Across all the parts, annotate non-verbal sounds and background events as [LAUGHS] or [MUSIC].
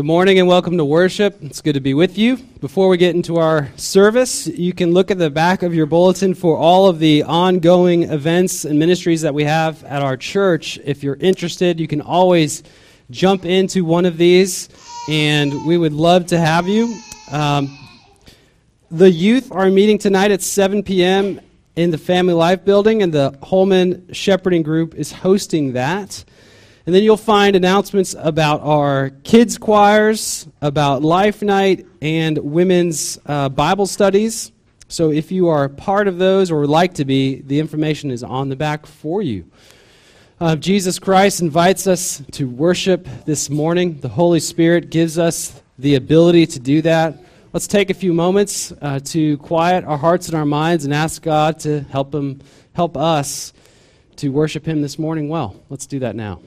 Good morning and welcome to worship. It's good to be with you. Before we get into our service, you can look at the back of your bulletin for all of the ongoing events and ministries that we have at our church. If you're interested, you can always jump into one of these, and we would love to have you. Um, the youth are meeting tonight at 7 p.m. in the Family Life Building, and the Holman Shepherding Group is hosting that. And then you'll find announcements about our kids' choirs, about Life Night, and women's uh, Bible studies. So if you are part of those or would like to be, the information is on the back for you. Uh, Jesus Christ invites us to worship this morning. The Holy Spirit gives us the ability to do that. Let's take a few moments uh, to quiet our hearts and our minds and ask God to help him, help us to worship Him this morning well. Let's do that now.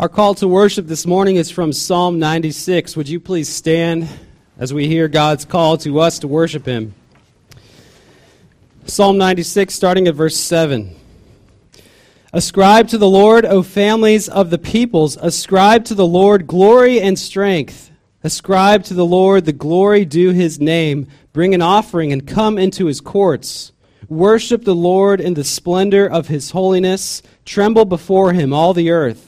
Our call to worship this morning is from Psalm 96. Would you please stand as we hear God's call to us to worship Him? Psalm 96, starting at verse 7. Ascribe to the Lord, O families of the peoples. Ascribe to the Lord glory and strength. Ascribe to the Lord the glory due his name. Bring an offering and come into his courts. Worship the Lord in the splendor of his holiness. Tremble before him, all the earth.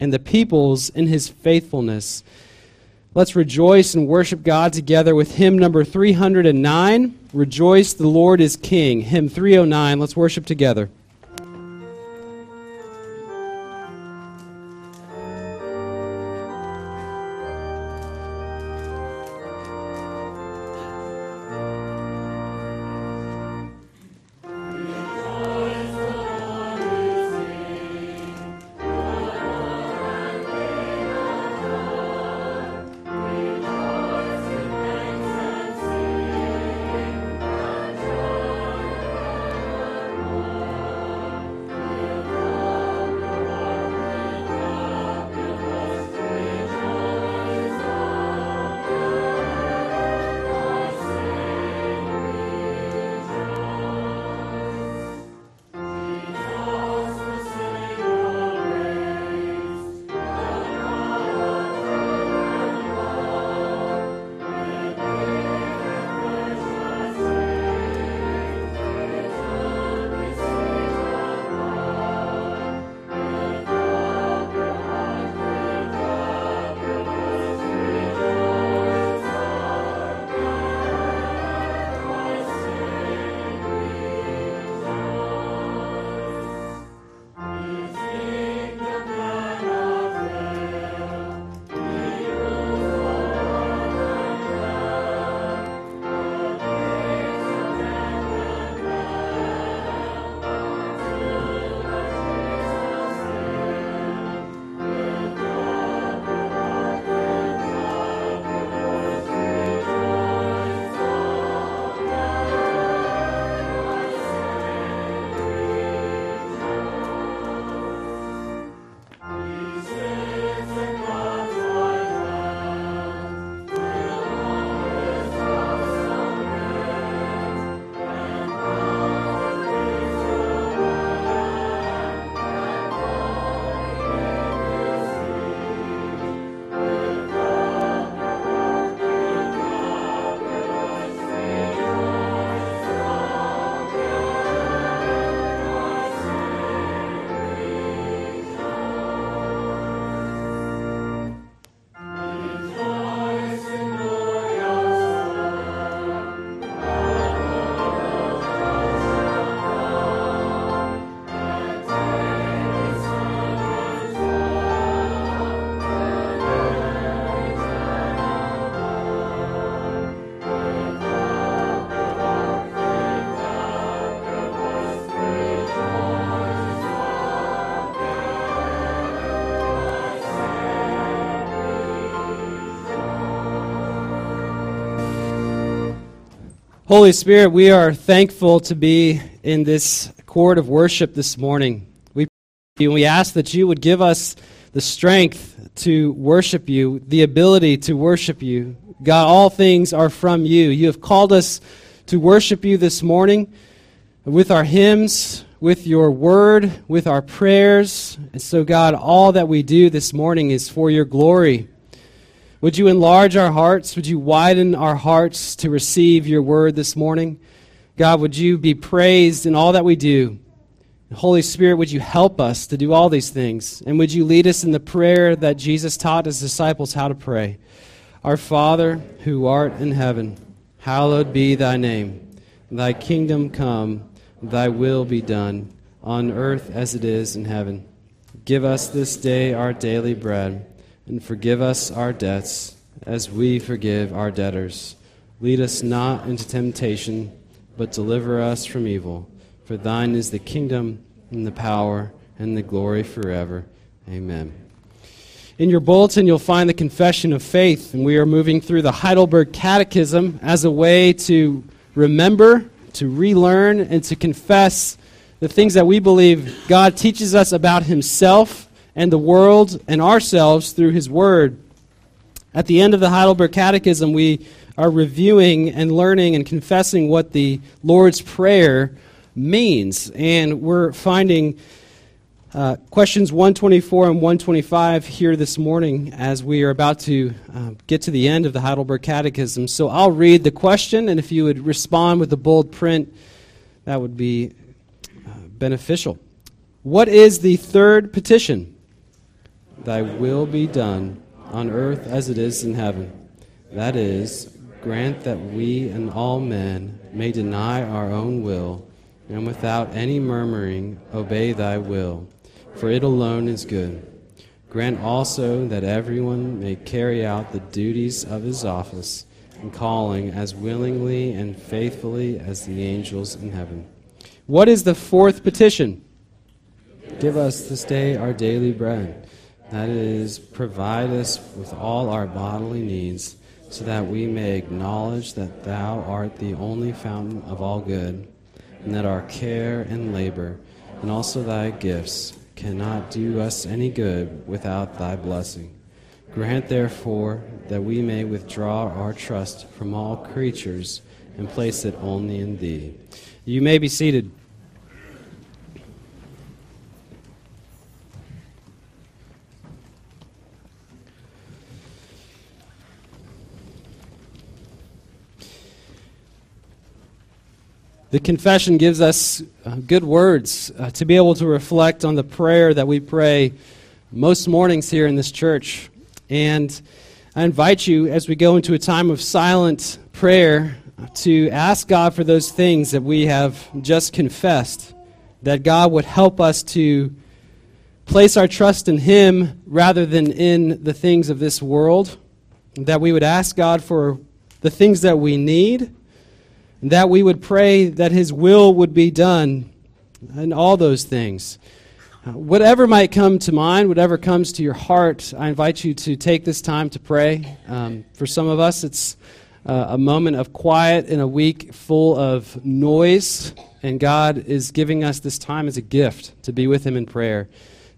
and the peoples in his faithfulness. Let's rejoice and worship God together with hymn number 309. Rejoice, the Lord is King. Hymn 309. Let's worship together. Holy Spirit, we are thankful to be in this court of worship this morning. We and we ask that you would give us the strength to worship you, the ability to worship you. God, all things are from you. You have called us to worship you this morning with our hymns, with your word, with our prayers. And so, God, all that we do this morning is for your glory. Would you enlarge our hearts? Would you widen our hearts to receive your word this morning? God, would you be praised in all that we do? Holy Spirit, would you help us to do all these things? And would you lead us in the prayer that Jesus taught his disciples how to pray? Our Father, who art in heaven, hallowed be thy name. Thy kingdom come, thy will be done, on earth as it is in heaven. Give us this day our daily bread and forgive us our debts as we forgive our debtors. Lead us not into temptation, but deliver us from evil. For thine is the kingdom, and the power, and the glory forever. Amen. In your bulletin, you'll find the Confession of Faith, and we are moving through the Heidelberg Catechism as a way to remember, to relearn, and to confess the things that we believe God teaches us about Himself and the world and ourselves through His Word. At the end of the Heidelberg Catechism, we are reviewing and learning and confessing what the Lord's Prayer means. And we're finding uh, questions 124 and 125 here this morning as we are about to uh, get to the end of the Heidelberg Catechism. So I'll read the question, and if you would respond with the bold print, that would be uh, beneficial. What is the third petition? Thy will be done on earth as it is in heaven. That is, grant that we and all men may deny our own will, and without any murmuring obey thy will, for it alone is good. Grant also that everyone may carry out the duties of his office and calling as willingly and faithfully as the angels in heaven. What is the fourth petition? Give us this day our daily bread that is, provide us with all our bodily needs, so that we may acknowledge that Thou art the only fountain of all good, and that our care and labor, and also Thy gifts, cannot do us any good without Thy blessing. Grant, therefore, that we may withdraw our trust from all creatures and place it only in Thee. You may be seated. The confession gives us uh, good words uh, to be able to reflect on the prayer that we pray most mornings here in this church. And I invite you, as we go into a time of silent prayer, to ask God for those things that we have just confessed, that God would help us to place our trust in Him rather than in the things of this world, that we would ask God for the things that we need that we would pray that His will would be done and all those things. Uh, whatever might come to mind, whatever comes to your heart, I invite you to take this time to pray. Um, for some of us, it's uh, a moment of quiet in a week full of noise, and God is giving us this time as a gift to be with Him in prayer.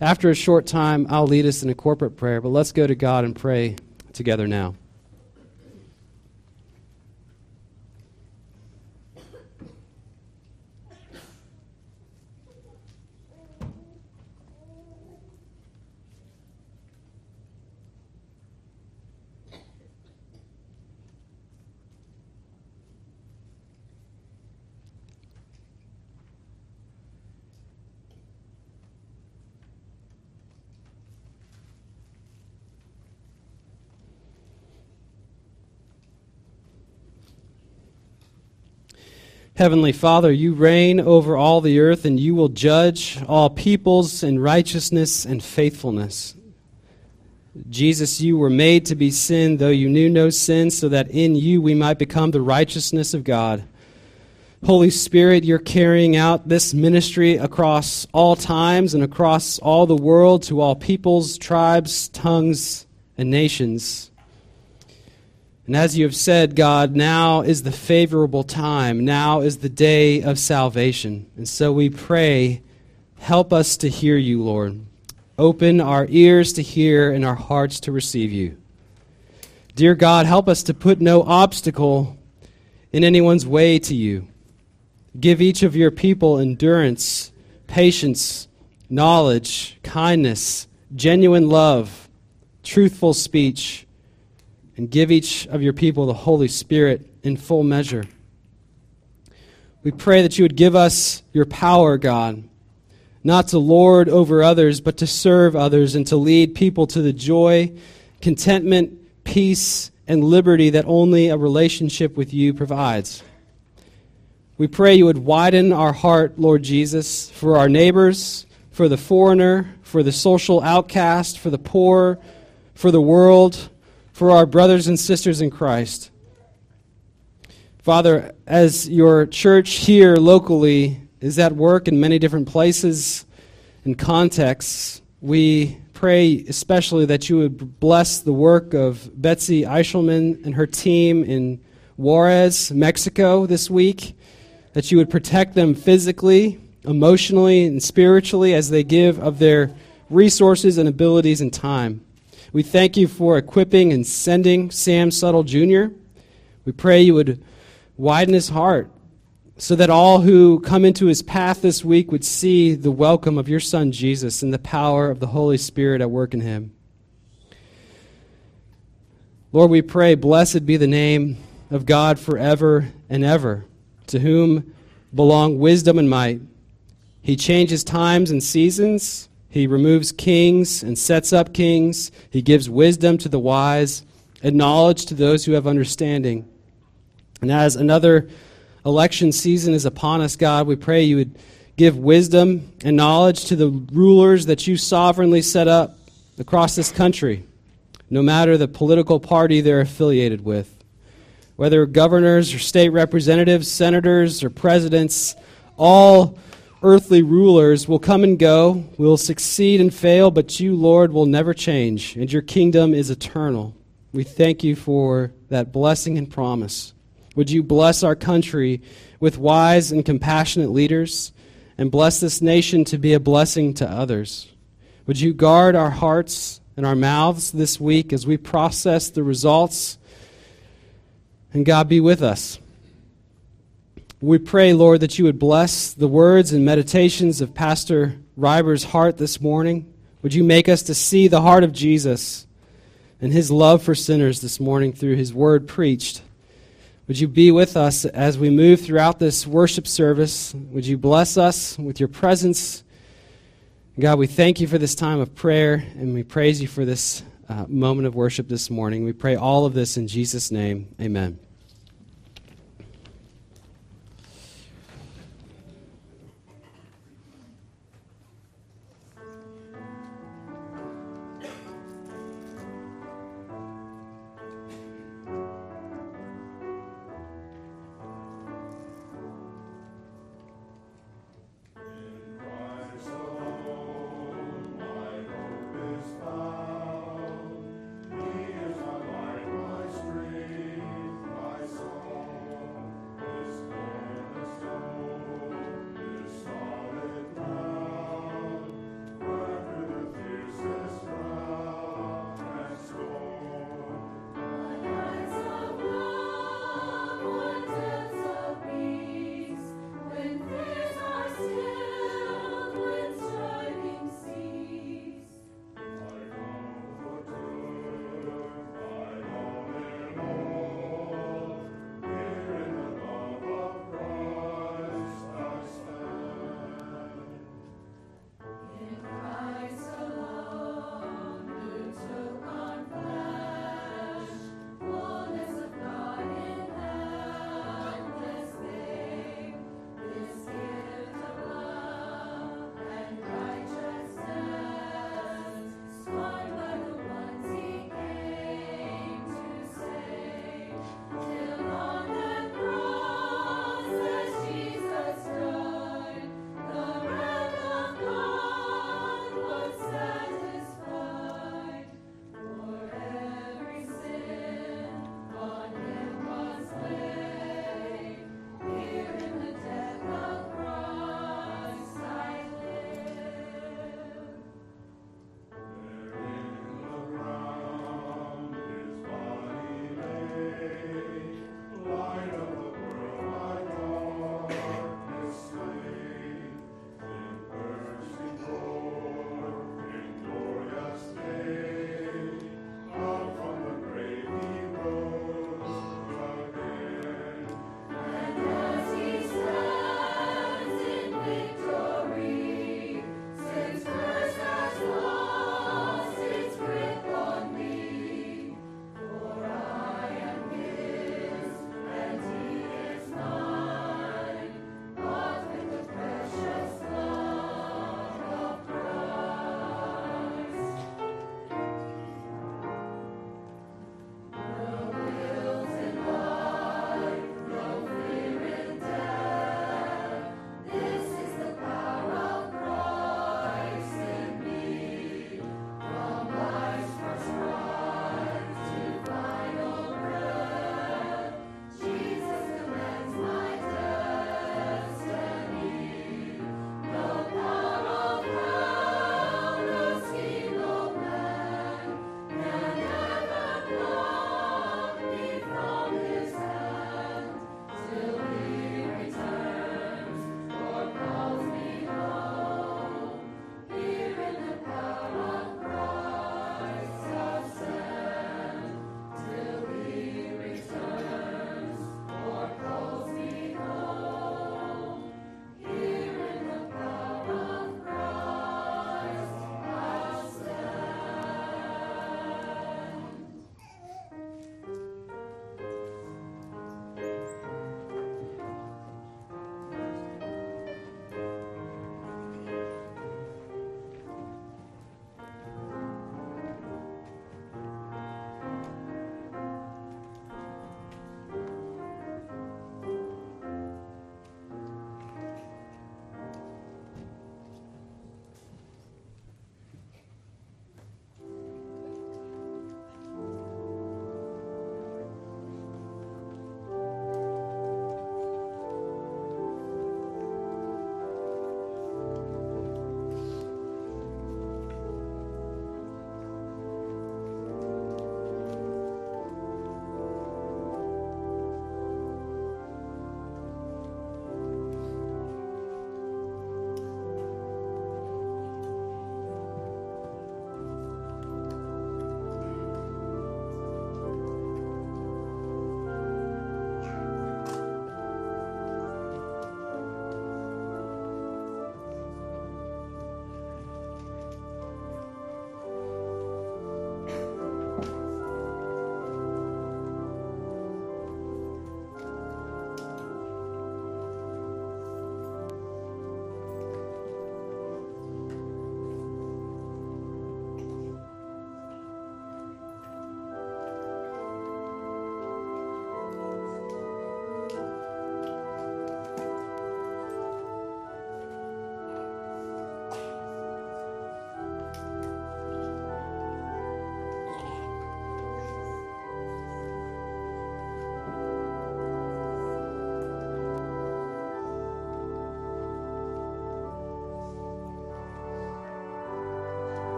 After a short time, I'll lead us in a corporate prayer, but let's go to God and pray together now. Heavenly Father, you reign over all the earth, and you will judge all peoples in righteousness and faithfulness. Jesus, you were made to be sin, though you knew no sin, so that in you we might become the righteousness of God. Holy Spirit, you're carrying out this ministry across all times and across all the world to all peoples, tribes, tongues, and nations. And as you have said, God, now is the favorable time. Now is the day of salvation. And so we pray, help us to hear you, Lord. Open our ears to hear and our hearts to receive you. Dear God, help us to put no obstacle in anyone's way to you. Give each of your people endurance, patience, knowledge, kindness, genuine love, truthful speech and give each of your people the Holy Spirit in full measure. We pray that you would give us your power, God, not to lord over others, but to serve others and to lead people to the joy, contentment, peace, and liberty that only a relationship with you provides. We pray you would widen our heart, Lord Jesus, for our neighbors, for the foreigner, for the social outcast, for the poor, for the world for our brothers and sisters in Christ. Father, as your church here locally is at work in many different places and contexts, we pray especially that you would bless the work of Betsy Eichelman and her team in Juarez, Mexico this week, that you would protect them physically, emotionally, and spiritually as they give of their resources and abilities and time. We thank you for equipping and sending Sam Suttle Jr. We pray you would widen his heart so that all who come into his path this week would see the welcome of your son Jesus and the power of the Holy Spirit at work in him. Lord, we pray, blessed be the name of God forever and ever, to whom belong wisdom and might. He changes times and seasons. He removes kings and sets up kings. He gives wisdom to the wise and knowledge to those who have understanding. And as another election season is upon us, God, we pray you would give wisdom and knowledge to the rulers that you sovereignly set up across this country, no matter the political party they're affiliated with. Whether governors or state representatives, senators or presidents, all earthly rulers will come and go, will succeed and fail, but you, Lord, will never change, and your kingdom is eternal. We thank you for that blessing and promise. Would you bless our country with wise and compassionate leaders, and bless this nation to be a blessing to others? Would you guard our hearts and our mouths this week as we process the results? And God be with us. We pray, Lord, that you would bless the words and meditations of Pastor Reiber's heart this morning. Would you make us to see the heart of Jesus and his love for sinners this morning through his word preached? Would you be with us as we move throughout this worship service? Would you bless us with your presence? God, we thank you for this time of prayer and we praise you for this uh, moment of worship this morning. We pray all of this in Jesus' name. Amen.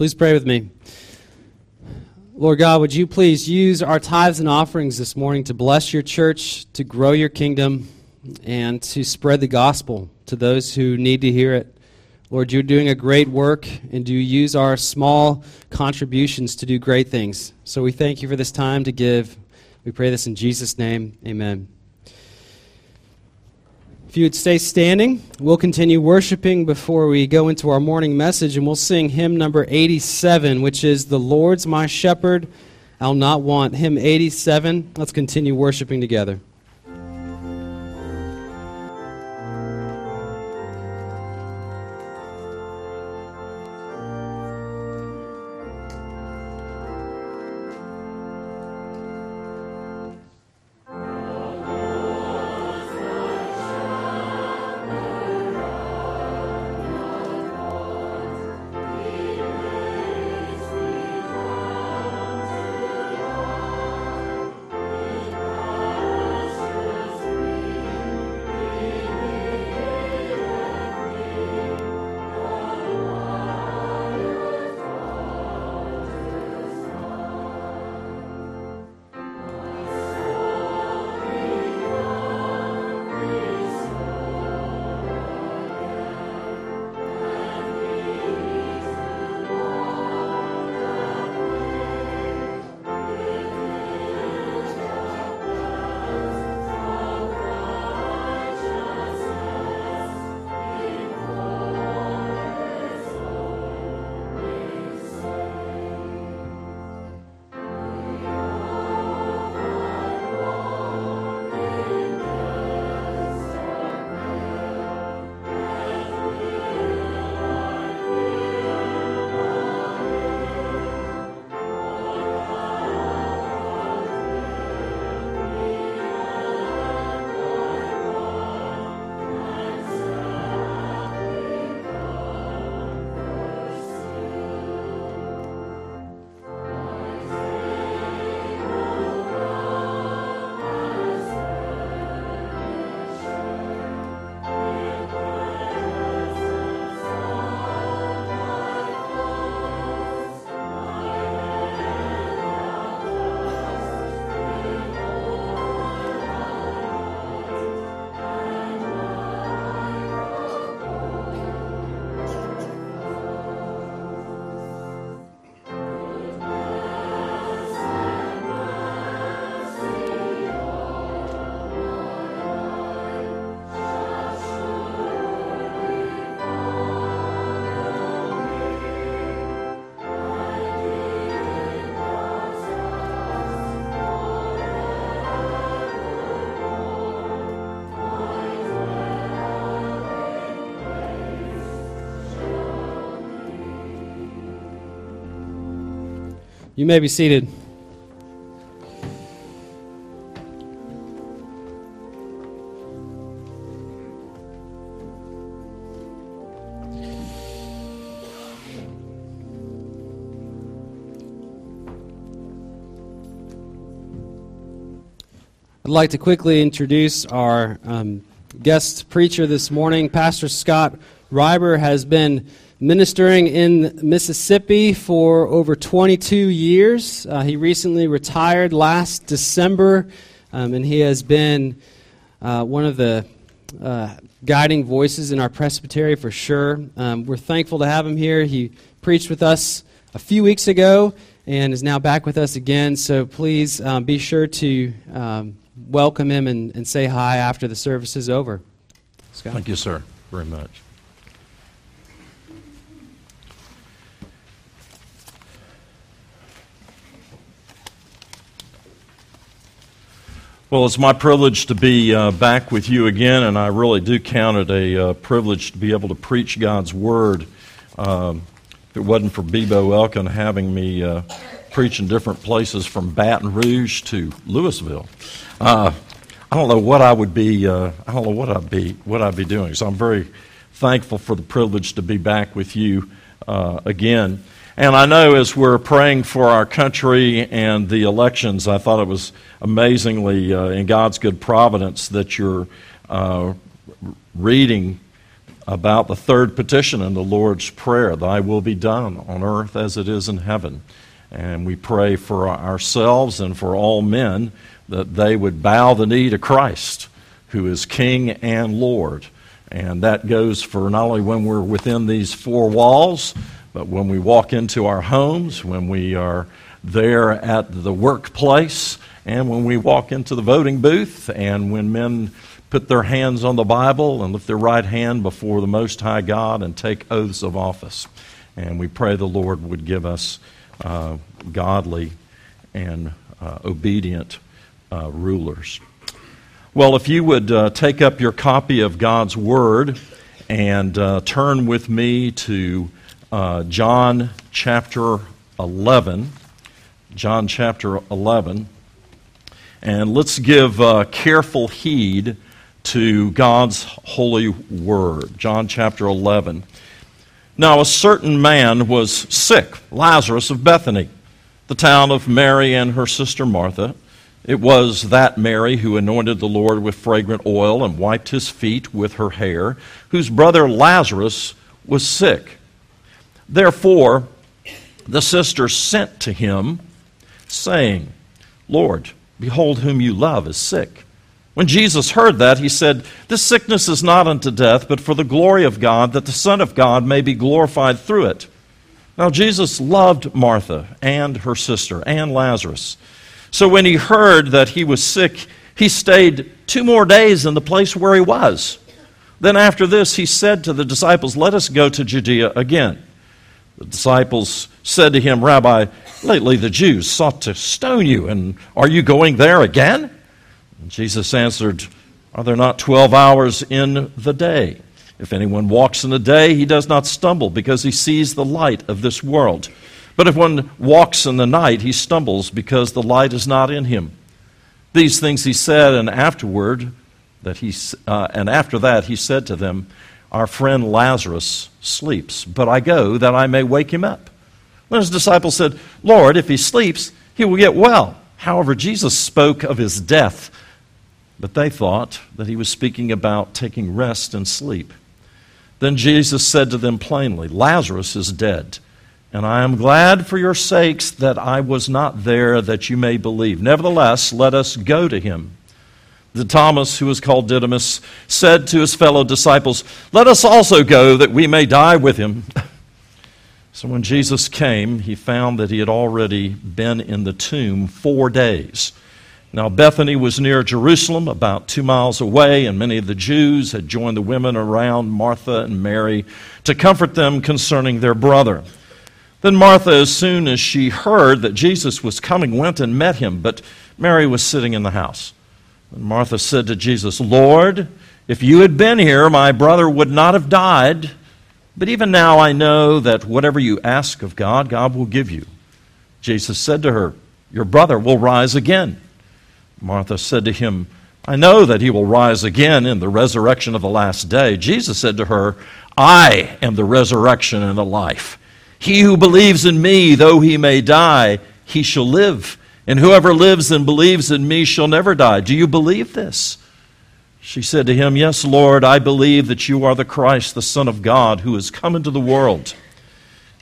Please pray with me. Lord God, would you please use our tithes and offerings this morning to bless your church, to grow your kingdom, and to spread the gospel to those who need to hear it. Lord, you're doing a great work, and do use our small contributions to do great things. So we thank you for this time to give. We pray this in Jesus' name. Amen. If you would stay standing, we'll continue worshiping before we go into our morning message, and we'll sing hymn number 87, which is The Lord's My Shepherd, I'll Not Want. Hymn 87. Let's continue worshiping together. You may be seated. I'd like to quickly introduce our um, guest preacher this morning. Pastor Scott Reiber has been ministering in Mississippi for over 22 years. Uh, he recently retired last December, um, and he has been uh, one of the uh, guiding voices in our presbytery for sure. Um, we're thankful to have him here. He preached with us a few weeks ago and is now back with us again. So please um, be sure to um, welcome him and, and say hi after the service is over. Scott. Thank you, sir, very much. Well, it's my privilege to be uh, back with you again, and I really do count it a uh, privilege to be able to preach God's Word. Um, if it wasn't for Bebo Elkin having me uh, preach in different places from Baton Rouge to Louisville, uh, I don't know what I would be. Uh, I don't know what I'd be what I'd be doing. So I'm very thankful for the privilege to be back with you uh, again. And I know as we're praying for our country and the elections, I thought it was amazingly uh, in God's good providence that you're uh, reading about the third petition in the Lord's Prayer Thy will be done on earth as it is in heaven. And we pray for ourselves and for all men that they would bow the knee to Christ, who is King and Lord. And that goes for not only when we're within these four walls, but when we walk into our homes, when we are there at the workplace, and when we walk into the voting booth, and when men put their hands on the Bible and lift their right hand before the Most High God and take oaths of office. And we pray the Lord would give us uh, godly and uh, obedient uh, rulers. Well, if you would uh, take up your copy of God's Word and uh, turn with me to uh, John chapter 11. John chapter 11. And let's give careful heed to God's holy word. John chapter 11. Now, a certain man was sick, Lazarus of Bethany, the town of Mary and her sister Martha. It was that Mary who anointed the Lord with fragrant oil and wiped his feet with her hair, whose brother Lazarus was sick. Therefore, the sisters sent to him, saying, Lord, behold, whom you love is sick. When Jesus heard that, he said, This sickness is not unto death, but for the glory of God, that the Son of God may be glorified through it. Now, Jesus loved Martha and her sister and Lazarus. So when he heard that he was sick, he stayed two more days in the place where he was. Then after this, he said to the disciples, Let us go to Judea again. The disciples said to him, Rabbi, lately the Jews sought to stone you, and are you going there again? And Jesus answered, Are there not 12 hours in the day? If anyone walks in the day, he does not stumble because he sees the light of this world. But if one walks in the night, he stumbles because the light is not in him. These things he said, and afterward, that he, uh, and after that he said to them, Our friend Lazarus sleeps, but I go that I may wake him up. Then his disciples said, Lord, if he sleeps, he will get well. However, Jesus spoke of his death but they thought that he was speaking about taking rest and sleep. Then Jesus said to them plainly, Lazarus is dead, and I am glad for your sakes that I was not there that you may believe. Nevertheless, let us go to him. The Thomas, who was called Didymus, said to his fellow disciples, Let us also go that we may die with him. [LAUGHS] so when Jesus came, he found that he had already been in the tomb four days. Now, Bethany was near Jerusalem, about two miles away, and many of the Jews had joined the women around Martha and Mary to comfort them concerning their brother. Then Martha, as soon as she heard that Jesus was coming, went and met him, but Mary was sitting in the house. And Martha said to Jesus, Lord, if you had been here, my brother would not have died. But even now I know that whatever you ask of God, God will give you. Jesus said to her, Your brother will rise again. Martha said to him, I know that he will rise again in the resurrection of the last day. Jesus said to her, I am the resurrection and the life. He who believes in me, though he may die, he shall live. And whoever lives and believes in me shall never die. Do you believe this? She said to him, Yes, Lord, I believe that you are the Christ, the Son of God, who has come into the world.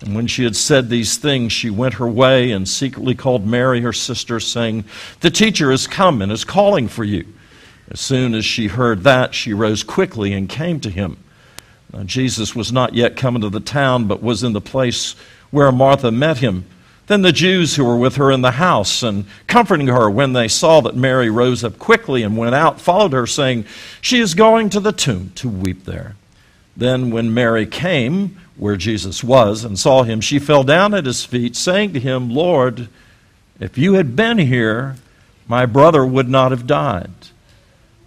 And when she had said these things, she went her way and secretly called Mary, her sister, saying, The teacher has come and is calling for you. As soon as she heard that, she rose quickly and came to him. Now, Jesus was not yet come into the town, but was in the place where Martha met him. Then the Jews who were with her in the house and comforting her when they saw that Mary rose up quickly and went out, followed her, saying, She is going to the tomb to weep there. Then, when Mary came, where Jesus was and saw him, she fell down at his feet, saying to him, Lord, if you had been here, my brother would not have died.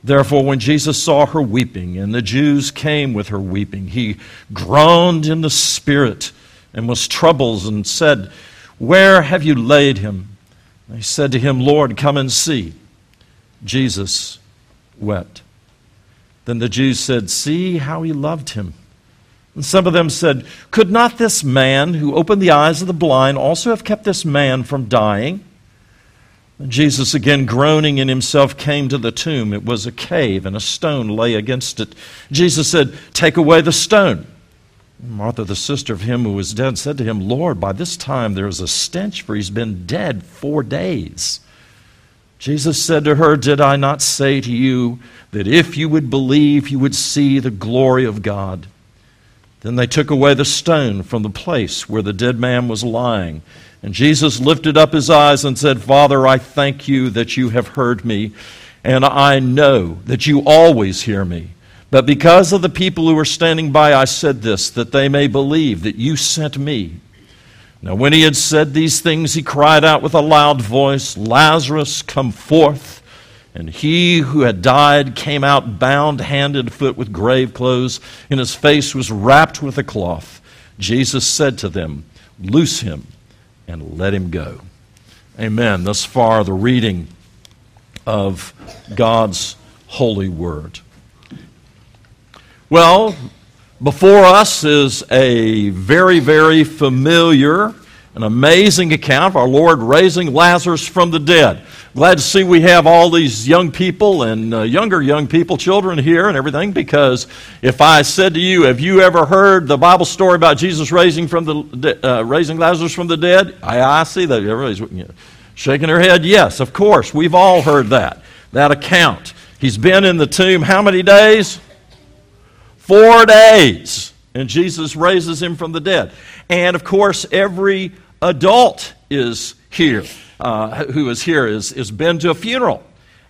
Therefore, when Jesus saw her weeping, and the Jews came with her weeping, he groaned in the spirit and was troubled and said, Where have you laid him? They said to him, Lord, come and see. Jesus wept. Then the Jews said, See how he loved him. And some of them said, Could not this man who opened the eyes of the blind also have kept this man from dying? And Jesus, again groaning in himself, came to the tomb. It was a cave, and a stone lay against it. Jesus said, Take away the stone. Martha, the sister of him who was dead, said to him, Lord, by this time there is a stench, for he's been dead four days. Jesus said to her, Did I not say to you that if you would believe, you would see the glory of God? Then they took away the stone from the place where the dead man was lying. And Jesus lifted up his eyes and said, Father, I thank you that you have heard me, and I know that you always hear me. But because of the people who were standing by, I said this, that they may believe that you sent me. Now, when he had said these things, he cried out with a loud voice, Lazarus, come forth. And he who had died came out bound hand and foot with grave clothes, and his face was wrapped with a cloth. Jesus said to them, Loose him and let him go. Amen. Thus far, the reading of God's holy word. Well, before us is a very, very familiar an amazing account of our Lord raising Lazarus from the dead. Glad to see we have all these young people and uh, younger young people, children here and everything, because if I said to you, Have you ever heard the Bible story about Jesus raising, from the, uh, raising Lazarus from the dead? I, I see that. Everybody's shaking their head. Yes, of course. We've all heard that, that account. He's been in the tomb how many days? Four days and Jesus raises him from the dead. And of course, every adult is here, uh, who is here, is, is been to a funeral.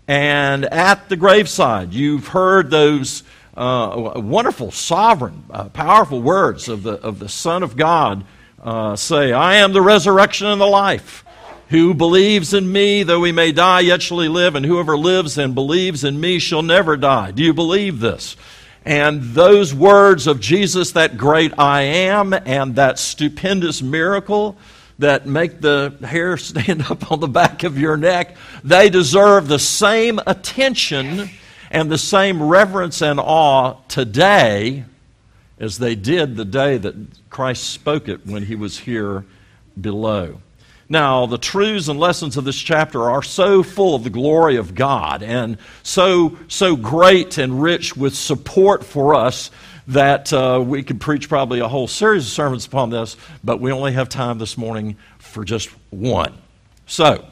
And at the graveside, you've heard those uh, wonderful, sovereign, uh, powerful words of the, of the Son of God uh, say, I am the resurrection and the life. Who believes in me, though he may die, yet shall he live, and whoever lives and believes in me shall never die. Do you believe this? And those words of Jesus, that great I am, and that stupendous miracle that make the hair stand [LAUGHS] up on the back of your neck, they deserve the same attention and the same reverence and awe today as they did the day that Christ spoke it when he was here below. Now, the truths and lessons of this chapter are so full of the glory of God and so, so great and rich with support for us that uh, we could preach probably a whole series of sermons upon this, but we only have time this morning for just one. So,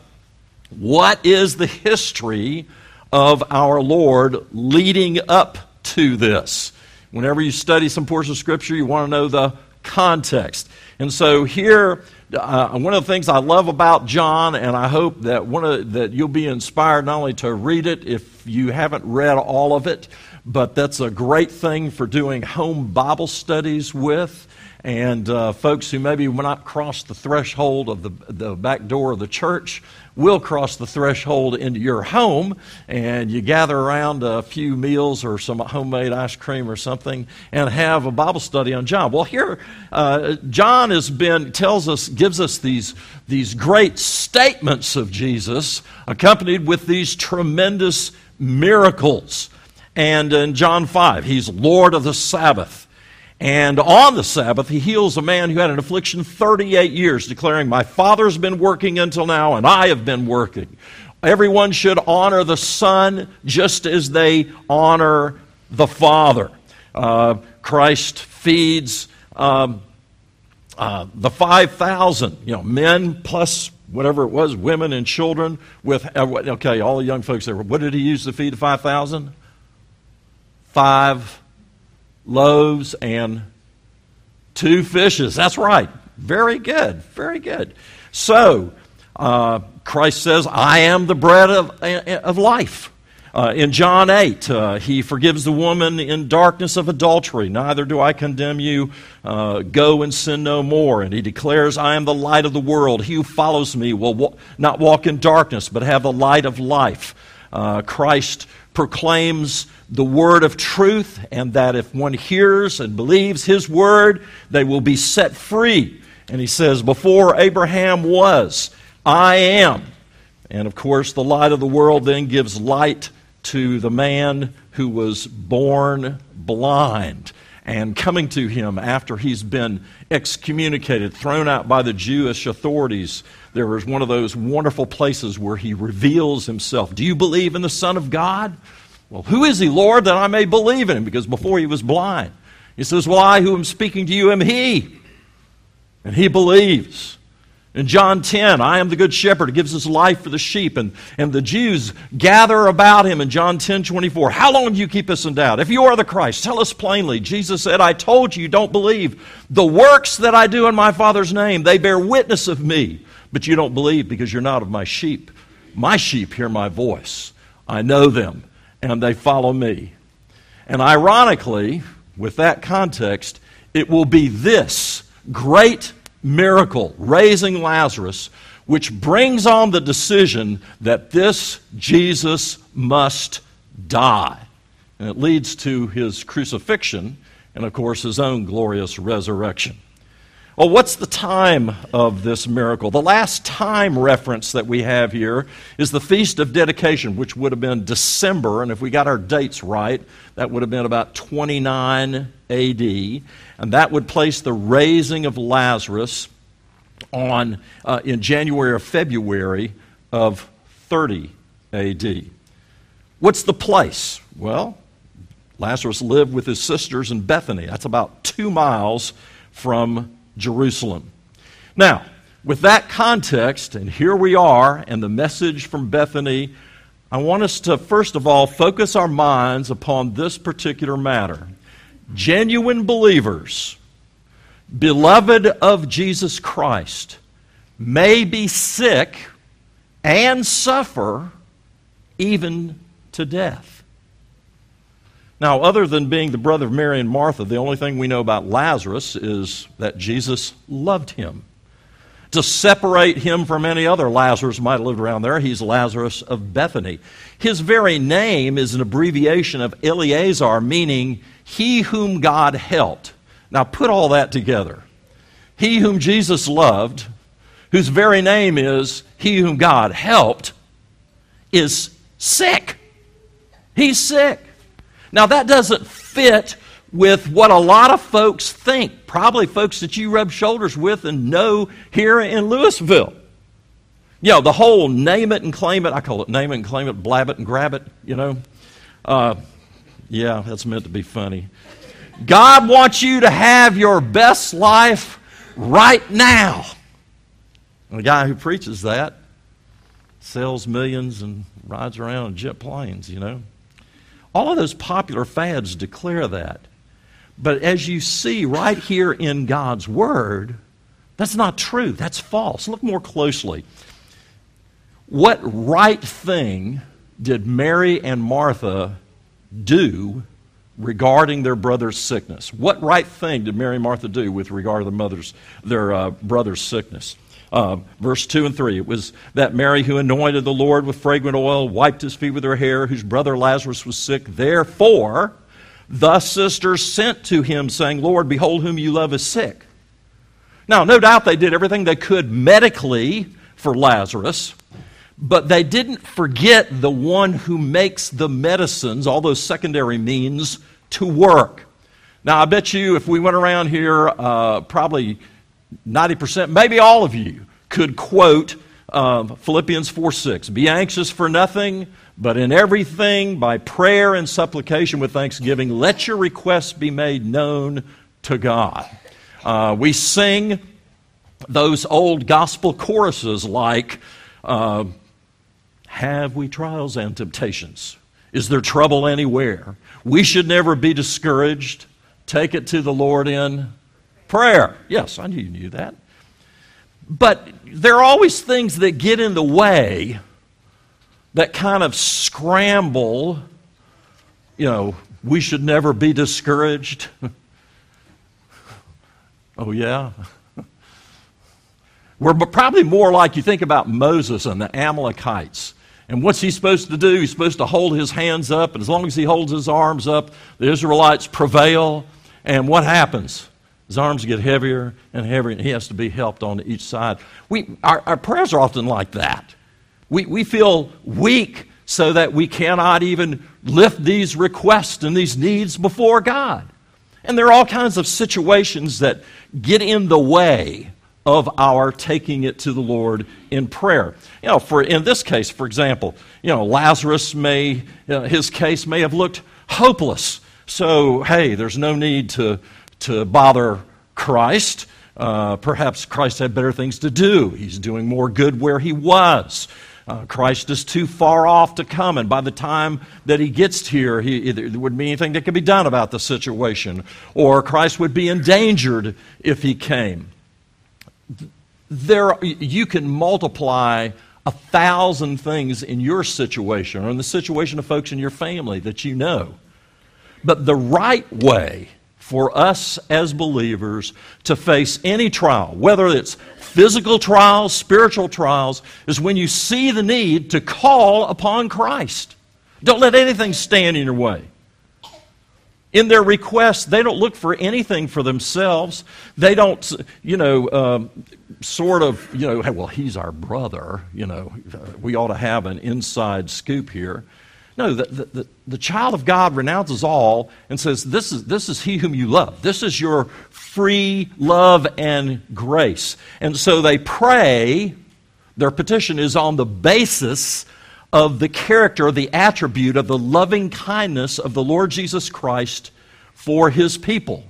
what is the history of our Lord leading up to this? Whenever you study some portion of Scripture, you want to know the context. And so here, uh, one of the things I love about John, and I hope that one of, that you'll be inspired not only to read it if you haven't read all of it, but that's a great thing for doing home Bible studies with. And uh, folks who maybe will not cross the threshold of the, the back door of the church will cross the threshold into your home, and you gather around a few meals or some homemade ice cream or something, and have a Bible study on John. Well, here uh, John has been tells us, gives us these these great statements of Jesus, accompanied with these tremendous miracles. And in John 5, he's Lord of the Sabbath. And on the Sabbath, he heals a man who had an affliction 38 years, declaring, My Father's been working until now, and I have been working. Everyone should honor the Son just as they honor the Father. Uh, Christ feeds um, uh, the 5,000, you know, men plus whatever it was, women and children with, uh, okay, all the young folks there. What did he use to feed the 5,000? Five loaves and two fishes. That's right. Very good. Very good. So, uh, Christ says, I am the bread of, of life. Uh, in John 8, uh, he forgives the woman in darkness of adultery. Neither do I condemn you. Uh, go and sin no more. And he declares, I am the light of the world. He who follows me will wa- not walk in darkness, but have the light of life. Uh, Christ proclaims the word of truth, and that if one hears and believes his word, they will be set free. And he says, Before Abraham was, I am. And of course, the light of the world then gives light to the man who was born blind. And coming to him after he's been excommunicated, thrown out by the Jewish authorities. There is one of those wonderful places where he reveals himself. Do you believe in the Son of God? Well, who is he, Lord, that I may believe in him? Because before he was blind. He says, Well, I who am speaking to you am he. And he believes. In John 10, I am the good shepherd who gives his life for the sheep. And, and the Jews gather about him in John 10 24. How long do you keep us in doubt? If you are the Christ, tell us plainly. Jesus said, I told you don't believe. The works that I do in my Father's name, they bear witness of me. But you don't believe because you're not of my sheep. My sheep hear my voice. I know them, and they follow me. And ironically, with that context, it will be this great miracle, raising Lazarus, which brings on the decision that this Jesus must die. And it leads to his crucifixion and, of course, his own glorious resurrection. Well, what's the time of this miracle? The last time reference that we have here is the Feast of Dedication, which would have been December, and if we got our dates right, that would have been about 29 AD, and that would place the raising of Lazarus on uh, in January or February of 30 AD. What's the place? Well, Lazarus lived with his sisters in Bethany. That's about two miles from Jerusalem. Now, with that context, and here we are, and the message from Bethany, I want us to, first of all, focus our minds upon this particular matter. Genuine believers, beloved of Jesus Christ, may be sick and suffer even to death. Now, other than being the brother of Mary and Martha, the only thing we know about Lazarus is that Jesus loved him. To separate him from any other Lazarus might have lived around there, he's Lazarus of Bethany. His very name is an abbreviation of Eleazar, meaning he whom God helped. Now, put all that together. He whom Jesus loved, whose very name is he whom God helped, is sick. He's sick. Now, that doesn't fit with what a lot of folks think, probably folks that you rub shoulders with and know here in Louisville. You know, the whole name it and claim it, I call it name it and claim it, blab it and grab it, you know. Uh, yeah, that's meant to be funny. God wants you to have your best life right now. And the guy who preaches that sells millions and rides around in jet planes, you know. All of those popular fads declare that. But as you see right here in God's Word, that's not true. That's false. Look more closely. What right thing did Mary and Martha do regarding their brother's sickness? What right thing did Mary and Martha do with regard to their, mother's, their uh, brother's sickness? Uh, verse 2 and 3. It was that Mary who anointed the Lord with fragrant oil, wiped his feet with her hair, whose brother Lazarus was sick. Therefore, the sisters sent to him, saying, Lord, behold, whom you love is sick. Now, no doubt they did everything they could medically for Lazarus, but they didn't forget the one who makes the medicines, all those secondary means, to work. Now, I bet you if we went around here, uh, probably 90%, maybe all of you, could quote um, Philippians 4 6. Be anxious for nothing, but in everything, by prayer and supplication with thanksgiving, let your requests be made known to God. Uh, we sing those old gospel choruses like, uh, Have we trials and temptations? Is there trouble anywhere? We should never be discouraged. Take it to the Lord in Prayer. Yes, I knew you knew that. But there are always things that get in the way that kind of scramble. You know, we should never be discouraged. [LAUGHS] oh, yeah? [LAUGHS] We're probably more like you think about Moses and the Amalekites. And what's he supposed to do? He's supposed to hold his hands up, and as long as he holds his arms up, the Israelites prevail. And what happens? His arms get heavier and heavier, and he has to be helped on each side. We, our, our prayers are often like that. We, we feel weak so that we cannot even lift these requests and these needs before God. And there are all kinds of situations that get in the way of our taking it to the Lord in prayer. You know, for in this case, for example, you know, Lazarus may uh, his case may have looked hopeless. So, hey, there's no need to to bother Christ. Uh, perhaps Christ had better things to do. He's doing more good where he was. Uh, Christ is too far off to come, and by the time that he gets here, he, there wouldn't be anything that could be done about the situation, or Christ would be endangered if he came. There, you can multiply a thousand things in your situation or in the situation of folks in your family that you know. But the right way for us as believers to face any trial, whether it's physical trials, spiritual trials, is when you see the need to call upon Christ. Don't let anything stand in your way. In their requests, they don't look for anything for themselves. They don't, you know, um, sort of, you know, well, he's our brother. You know, we ought to have an inside scoop here. No, the, the, the, child of God renounces all and says, this is, this is he whom you love. This is your free love and grace. And so they pray, their petition is on the basis of the character, the attribute of the loving kindness of the Lord Jesus Christ for his people.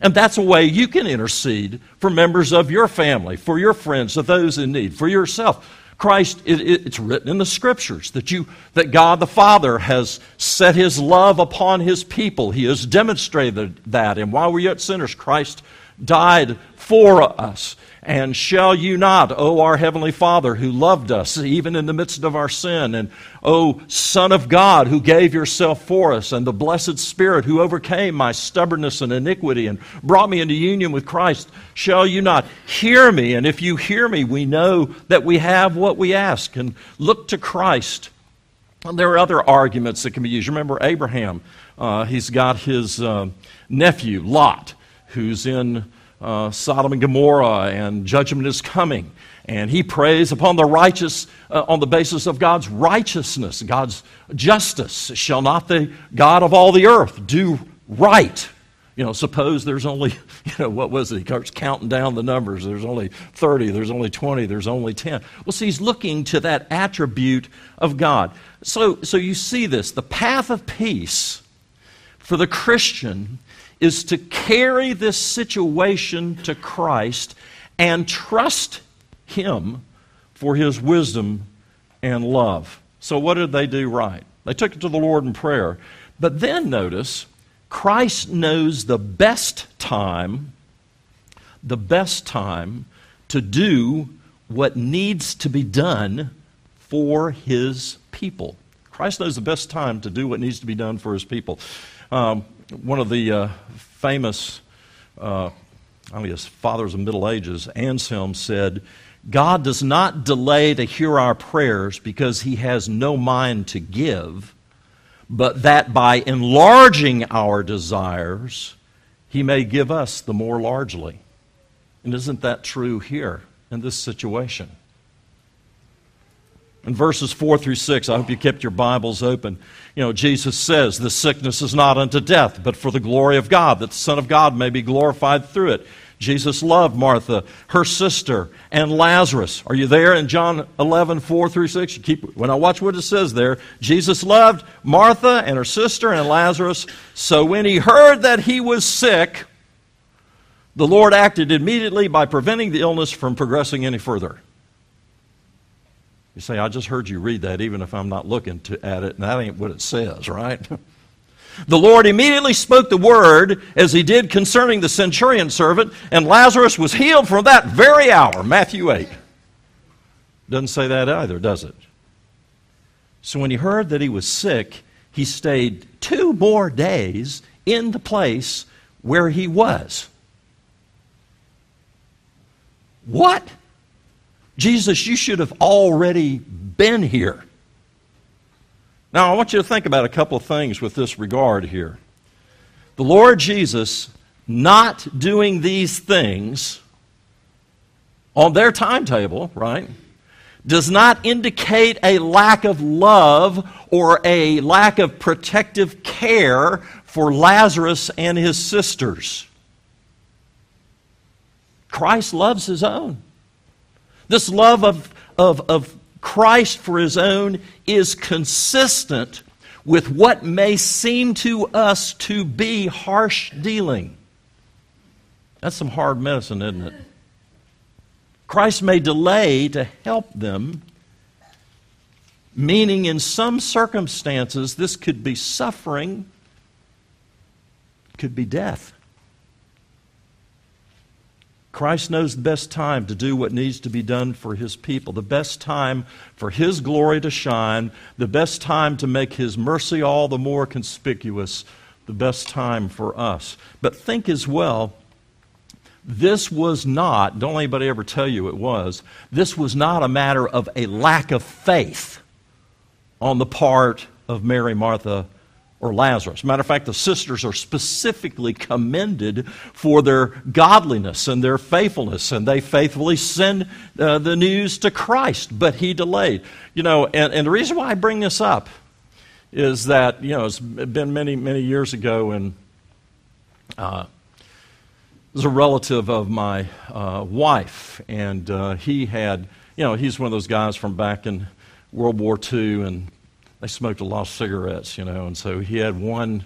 And that's a way you can intercede for members of your family, for your friends, for those in need, for yourself. Christ, it, it, it's written in the scriptures that, you, that God the Father has set his love upon his people. He has demonstrated that. And while we are yet sinners, Christ died for us. And shall you not, O our Heavenly Father, who loved us even in the midst of our sin, and O Son of God, who gave yourself for us, and the blessed Spirit, who overcame my stubbornness and iniquity and brought me into union with Christ, shall you not hear me? And if you hear me, we know that we have what we ask, and look to Christ. And there are other arguments that can be used. Remember Abraham, uh, he's got his uh, nephew, Lot, who's in uh, Sodom and Gomorrah, and judgment is coming. And he prays upon the righteous, uh, on the basis of God's righteousness, God's justice. Shall not the God of all the earth do right? You know, suppose there's only, [LAUGHS] you know, what was it? He starts counting down the numbers. There's only 30, there's only 20, there's only 10. Well, see, he's looking to that attribute of God. So, so you see this. The path of peace for the Christian is to carry this situation to Christ and trust Him for His wisdom and love. So, what did they do right? They took it to the Lord in prayer. But then notice, Christ knows the best time, the best time to do what needs to be done for His people. Christ knows the best time to do what needs to be done for His people. Um, one of the uh, famous, uh, I guess, fathers of Middle Ages, Anselm, said, God does not delay to hear our prayers because he has no mind to give, but that by enlarging our desires, he may give us the more largely. And isn't that true here in this situation? In verses 4 through 6, I hope you kept your Bibles open. You know, Jesus says, The sickness is not unto death, but for the glory of God, that the Son of God may be glorified through it. Jesus loved Martha, her sister, and Lazarus. Are you there in John 11, 4 through 6? You keep, when I watch what it says there, Jesus loved Martha and her sister and Lazarus. So when he heard that he was sick, the Lord acted immediately by preventing the illness from progressing any further. You say, I just heard you read that, even if I'm not looking to, at it, and that ain't what it says, right? [LAUGHS] the Lord immediately spoke the word as he did concerning the centurion servant, and Lazarus was healed from that very hour. Matthew 8. Doesn't say that either, does it? So when he heard that he was sick, he stayed two more days in the place where he was. What? Jesus, you should have already been here. Now, I want you to think about a couple of things with this regard here. The Lord Jesus not doing these things on their timetable, right, does not indicate a lack of love or a lack of protective care for Lazarus and his sisters. Christ loves his own. This love of, of, of Christ for his own is consistent with what may seem to us to be harsh dealing. That's some hard medicine, isn't it? Christ may delay to help them, meaning in some circumstances this could be suffering, could be death. Christ knows the best time to do what needs to be done for his people, the best time for his glory to shine, the best time to make his mercy all the more conspicuous, the best time for us. But think as well, this was not, don't anybody ever tell you it was, this was not a matter of a lack of faith on the part of Mary, Martha, or Lazarus. Matter of fact, the sisters are specifically commended for their godliness and their faithfulness, and they faithfully send uh, the news to Christ, but he delayed. You know, and, and the reason why I bring this up is that, you know, it's been many, many years ago, and uh, there's a relative of my uh, wife, and uh, he had, you know, he's one of those guys from back in World War II, and they smoked a lot of cigarettes, you know, and so he had one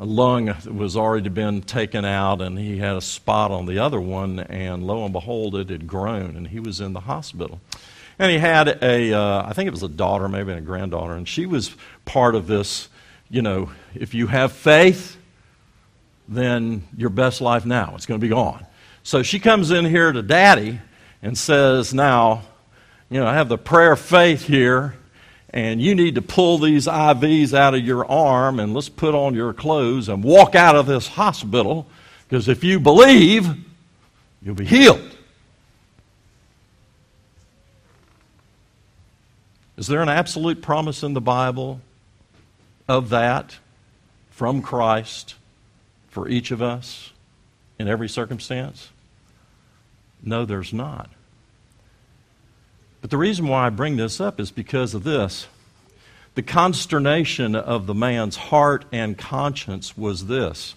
lung that was already been taken out, and he had a spot on the other one, and lo and behold, it had grown, and he was in the hospital. And he had a, uh, I think it was a daughter, maybe a granddaughter, and she was part of this, you know, if you have faith, then your best life now, it's going to be gone. So she comes in here to daddy and says, Now, you know, I have the prayer of faith here and you need to pull these IVs out of your arm and let's put on your clothes and walk out of this hospital because if you believe, you'll be healed. Is there an absolute promise in the Bible of that from Christ for each of us in every circumstance? No, there's not. But the reason why I bring this up is because of this. The consternation of the man's heart and conscience was this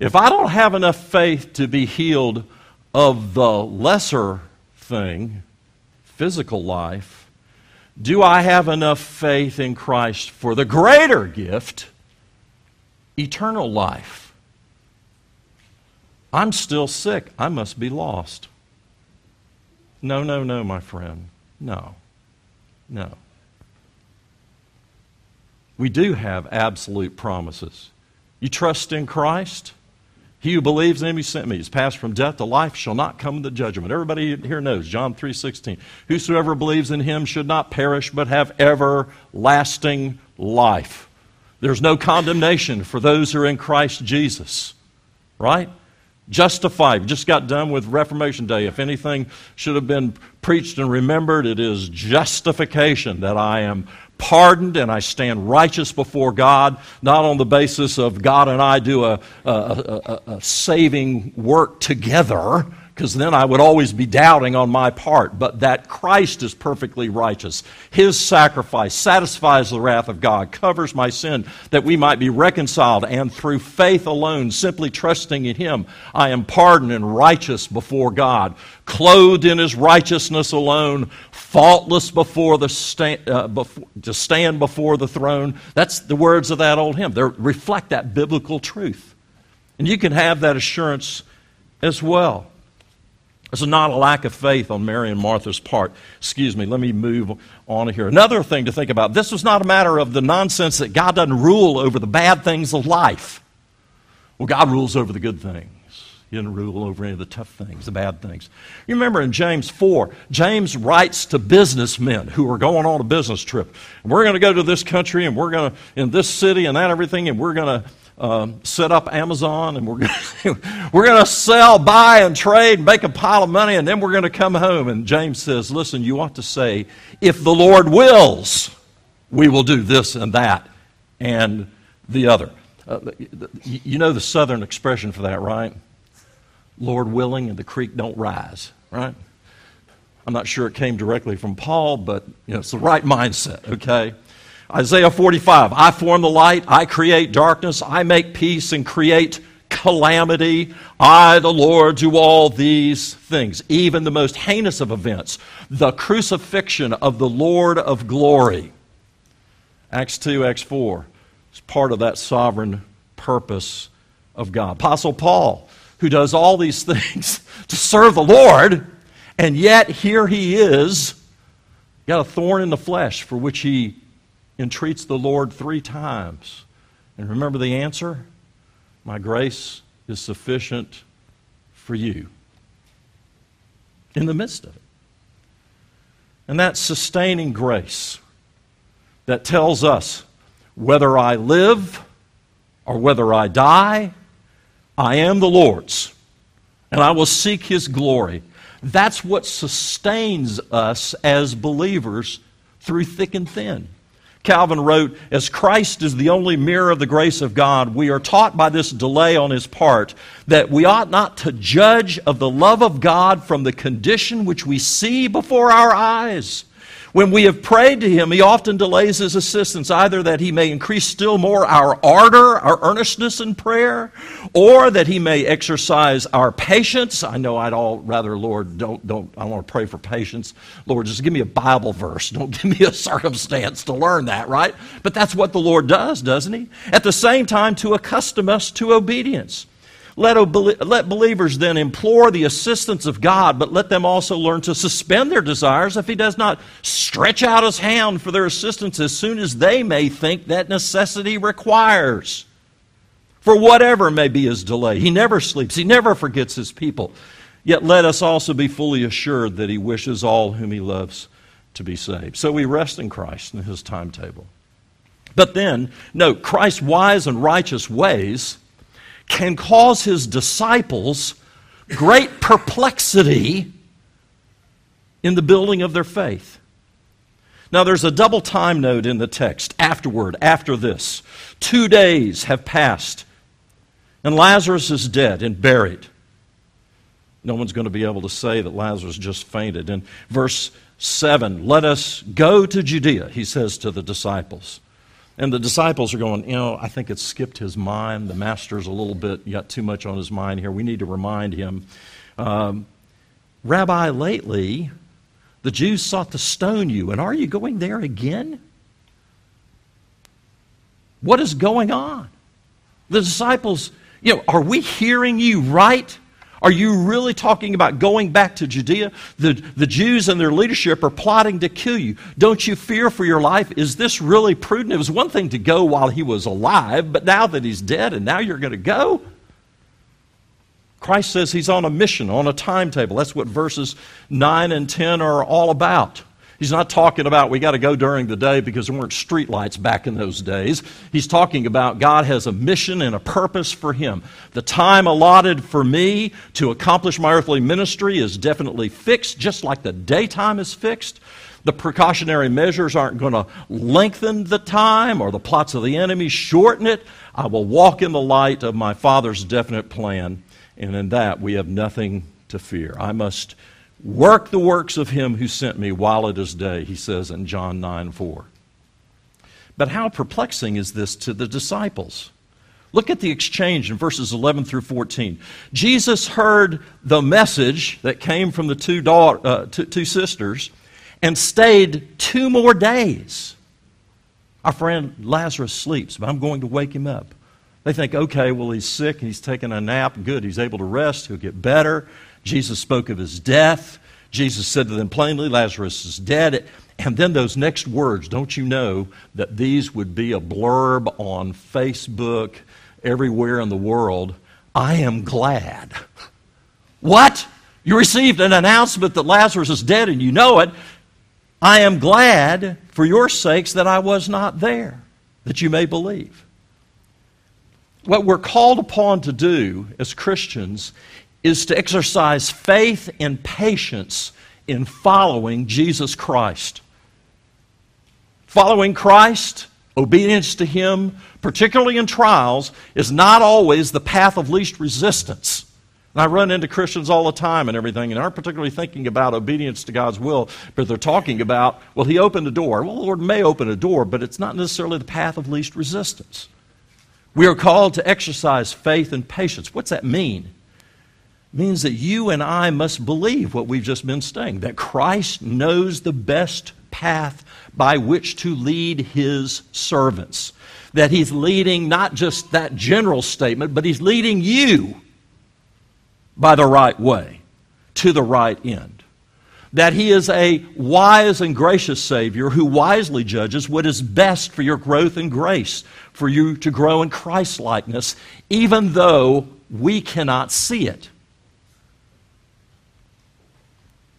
if I don't have enough faith to be healed of the lesser thing, physical life, do I have enough faith in Christ for the greater gift, eternal life? I'm still sick. I must be lost. No, no, no, my friend. No. No. We do have absolute promises. You trust in Christ? He who believes in him who sent me is passed from death to life shall not come to judgment. Everybody here knows John 3:16. Whosoever believes in him should not perish but have everlasting life. There's no condemnation for those who are in Christ Jesus. Right? Justified. Just got done with Reformation Day. If anything should have been preached and remembered, it is justification that I am pardoned and I stand righteous before God, not on the basis of God and I do a, a, a, a saving work together because then I would always be doubting on my part, but that Christ is perfectly righteous. His sacrifice satisfies the wrath of God, covers my sin, that we might be reconciled, and through faith alone, simply trusting in Him, I am pardoned and righteous before God, clothed in His righteousness alone, faultless before the sta- uh, before, to stand before the throne. That's the words of that old hymn. They reflect that biblical truth. And you can have that assurance as well. This is not a lack of faith on Mary and Martha's part. Excuse me, let me move on here. Another thing to think about this was not a matter of the nonsense that God doesn't rule over the bad things of life. Well, God rules over the good things. He doesn't rule over any of the tough things, the bad things. You remember in James 4, James writes to businessmen who are going on a business trip. We're going to go to this country and we're going to, in this city and that everything, and we're going to um, set up Amazon and we're [LAUGHS] gonna, we're going to sell, buy, and trade, and make a pile of money, and then we're going to come home. And James says, Listen, you ought to say, if the Lord wills, we will do this and that and the other. Uh, you know the southern expression for that, right? Lord willing, and the creek don't rise, right? I'm not sure it came directly from Paul, but you know, it's the right mindset, okay? Isaiah 45 I form the light, I create darkness, I make peace and create calamity. I, the Lord, do all these things, even the most heinous of events, the crucifixion of the Lord of glory. Acts 2, Acts 4 is part of that sovereign purpose of God. Apostle Paul, who does all these things [LAUGHS] to serve the Lord, and yet here he is, got a thorn in the flesh for which he entreats the Lord three times. And remember the answer? My grace is sufficient for you in the midst of it. And that sustaining grace that tells us whether I live or whether I die, I am the Lord's, and I will seek His glory. That's what sustains us as believers through thick and thin. Calvin wrote, As Christ is the only mirror of the grace of God, we are taught by this delay on his part that we ought not to judge of the love of God from the condition which we see before our eyes when we have prayed to him, he often delays his assistance, either that he may increase still more our ardor, our earnestness in prayer, or that he may exercise our patience. I know I'd all rather, Lord, don't, don't, I want to pray for patience. Lord, just give me a Bible verse. Don't [LAUGHS] give me a circumstance to learn that, right? But that's what the Lord does, doesn't he? At the same time, to accustom us to obedience. Let, let believers then implore the assistance of God, but let them also learn to suspend their desires if He does not stretch out His hand for their assistance as soon as they may think that necessity requires. For whatever may be His delay, He never sleeps, He never forgets His people. Yet let us also be fully assured that He wishes all whom He loves to be saved. So we rest in Christ and His timetable. But then, note, Christ's wise and righteous ways can cause his disciples great perplexity in the building of their faith. Now, there's a double time note in the text afterward, after this. Two days have passed, and Lazarus is dead and buried. No one's going to be able to say that Lazarus just fainted. In verse 7, let us go to Judea, he says to the disciples. And the disciples are going, you know, I think it's skipped his mind. The master's a little bit got too much on his mind here. We need to remind him. Um, Rabbi, lately, the Jews sought to stone you, and are you going there again? What is going on? The disciples, you know, are we hearing you right? Are you really talking about going back to Judea? The, the Jews and their leadership are plotting to kill you. Don't you fear for your life? Is this really prudent? It was one thing to go while he was alive, but now that he's dead and now you're going to go? Christ says he's on a mission, on a timetable. That's what verses 9 and 10 are all about. He's not talking about we got to go during the day because there weren't streetlights back in those days. He's talking about God has a mission and a purpose for him. The time allotted for me to accomplish my earthly ministry is definitely fixed, just like the daytime is fixed. The precautionary measures aren't going to lengthen the time or the plots of the enemy shorten it. I will walk in the light of my Father's definite plan, and in that we have nothing to fear. I must Work the works of him who sent me while it is day, he says in John 9 4. But how perplexing is this to the disciples? Look at the exchange in verses 11 through 14. Jesus heard the message that came from the two, daughter, uh, two, two sisters and stayed two more days. Our friend Lazarus sleeps, but I'm going to wake him up. They think, okay, well, he's sick and he's taking a nap. Good, he's able to rest. He'll get better. Jesus spoke of his death. Jesus said to them plainly, Lazarus is dead. And then those next words, don't you know that these would be a blurb on Facebook everywhere in the world? I am glad. What? You received an announcement that Lazarus is dead and you know it. I am glad for your sakes that I was not there, that you may believe. What we're called upon to do as Christians is to exercise faith and patience in following Jesus Christ. Following Christ, obedience to Him, particularly in trials, is not always the path of least resistance. And I run into Christians all the time and everything, and aren't particularly thinking about obedience to God's will, but they're talking about, well, He opened a door. Well, the Lord may open a door, but it's not necessarily the path of least resistance. We are called to exercise faith and patience. What's that mean? Means that you and I must believe what we've just been saying that Christ knows the best path by which to lead his servants. That he's leading not just that general statement, but he's leading you by the right way to the right end. That he is a wise and gracious Savior who wisely judges what is best for your growth in grace, for you to grow in Christ likeness, even though we cannot see it.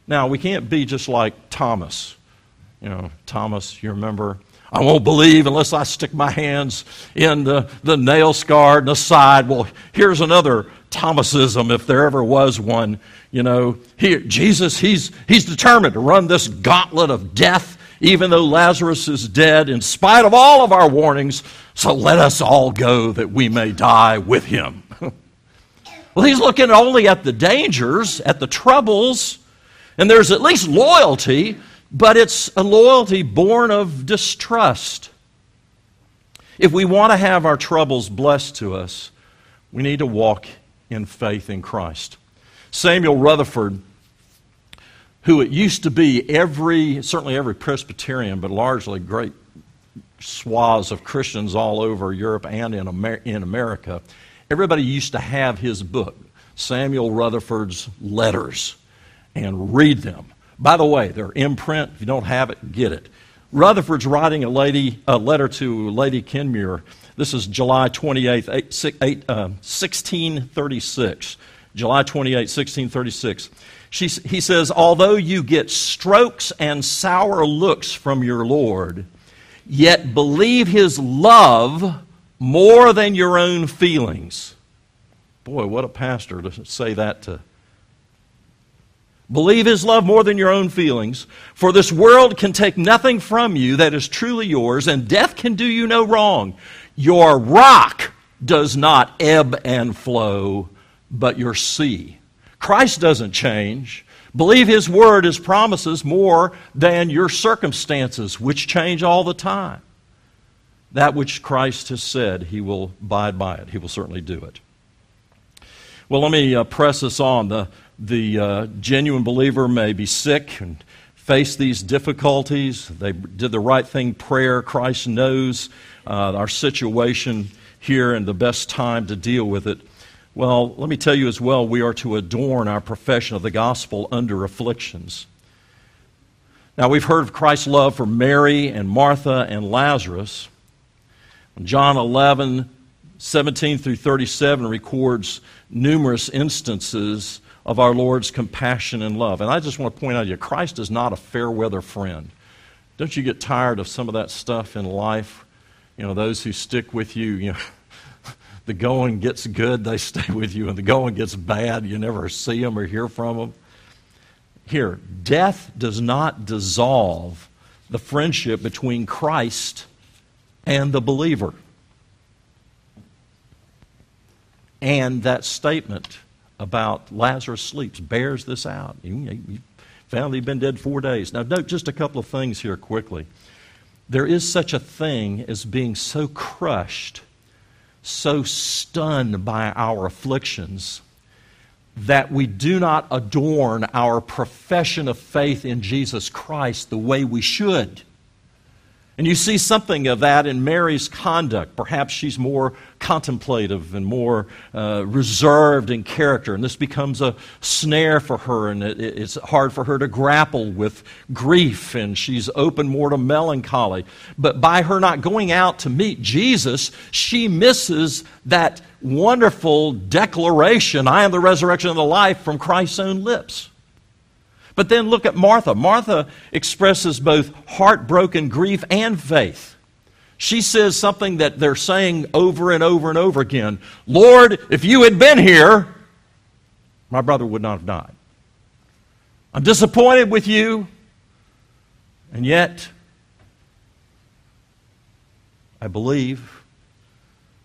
Now, we can't be just like Thomas. You know, Thomas, you remember? I won't believe unless I stick my hands in the, the nail scar and the side. Well, here's another Thomasism, if there ever was one. You know, here, Jesus, he's, he's determined to run this gauntlet of death, even though Lazarus is dead, in spite of all of our warnings. So let us all go that we may die with him. [LAUGHS] well, he's looking only at the dangers, at the troubles, and there's at least loyalty, but it's a loyalty born of distrust. If we want to have our troubles blessed to us, we need to walk in faith in Christ. Samuel Rutherford, who it used to be every, certainly every Presbyterian, but largely great swaths of Christians all over Europe and in, Amer- in America, everybody used to have his book, Samuel Rutherford's Letters and read them. By the way, they're in print. If you don't have it, get it. Rutherford's writing a, lady, a letter to Lady Kenmure. This is July 28, 1636. Uh, July 28, 1636. She, he says, Although you get strokes and sour looks from your Lord, yet believe his love more than your own feelings. Boy, what a pastor to say that to Believe his love more than your own feelings, for this world can take nothing from you that is truly yours, and death can do you no wrong. Your rock does not ebb and flow, but your sea. Christ doesn't change. Believe his word, his promises, more than your circumstances, which change all the time. That which Christ has said, he will abide by it. He will certainly do it. Well, let me uh, press this on. The the uh, genuine believer may be sick and face these difficulties. They did the right thing, prayer. Christ knows uh, our situation here and the best time to deal with it. Well, let me tell you as well, we are to adorn our profession of the gospel under afflictions. Now, we've heard of Christ's love for Mary and Martha and Lazarus. John 11, 17 through 37 records numerous instances of our Lord's compassion and love. And I just want to point out to you Christ is not a fair weather friend. Don't you get tired of some of that stuff in life? You know, those who stick with you, you know, [LAUGHS] the going gets good, they stay [LAUGHS] with you, and the going gets bad, you never see them or hear from them. Here, death does not dissolve the friendship between Christ and the believer. And that statement about Lazarus sleeps bears this out. He, found he'd been dead four days. Now, note just a couple of things here quickly. There is such a thing as being so crushed, so stunned by our afflictions, that we do not adorn our profession of faith in Jesus Christ the way we should. And you see something of that in Mary's conduct. Perhaps she's more contemplative and more uh, reserved in character, and this becomes a snare for her, and it, it's hard for her to grapple with grief, and she's open more to melancholy. But by her not going out to meet Jesus, she misses that wonderful declaration I am the resurrection and the life from Christ's own lips. But then look at Martha. Martha expresses both heartbroken grief and faith. She says something that they're saying over and over and over again Lord, if you had been here, my brother would not have died. I'm disappointed with you, and yet I believe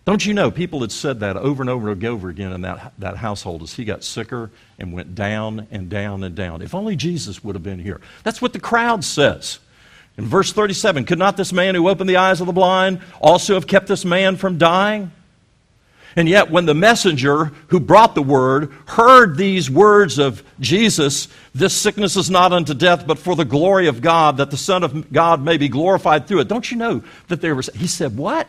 Don't you know people had said that over and over and over again in that, that household as he got sicker and went down and down and down. If only Jesus would have been here. That's what the crowd says. In verse 37, could not this man who opened the eyes of the blind also have kept this man from dying? And yet, when the messenger who brought the word heard these words of Jesus, this sickness is not unto death, but for the glory of God, that the Son of God may be glorified through it. Don't you know that there was, he said, What?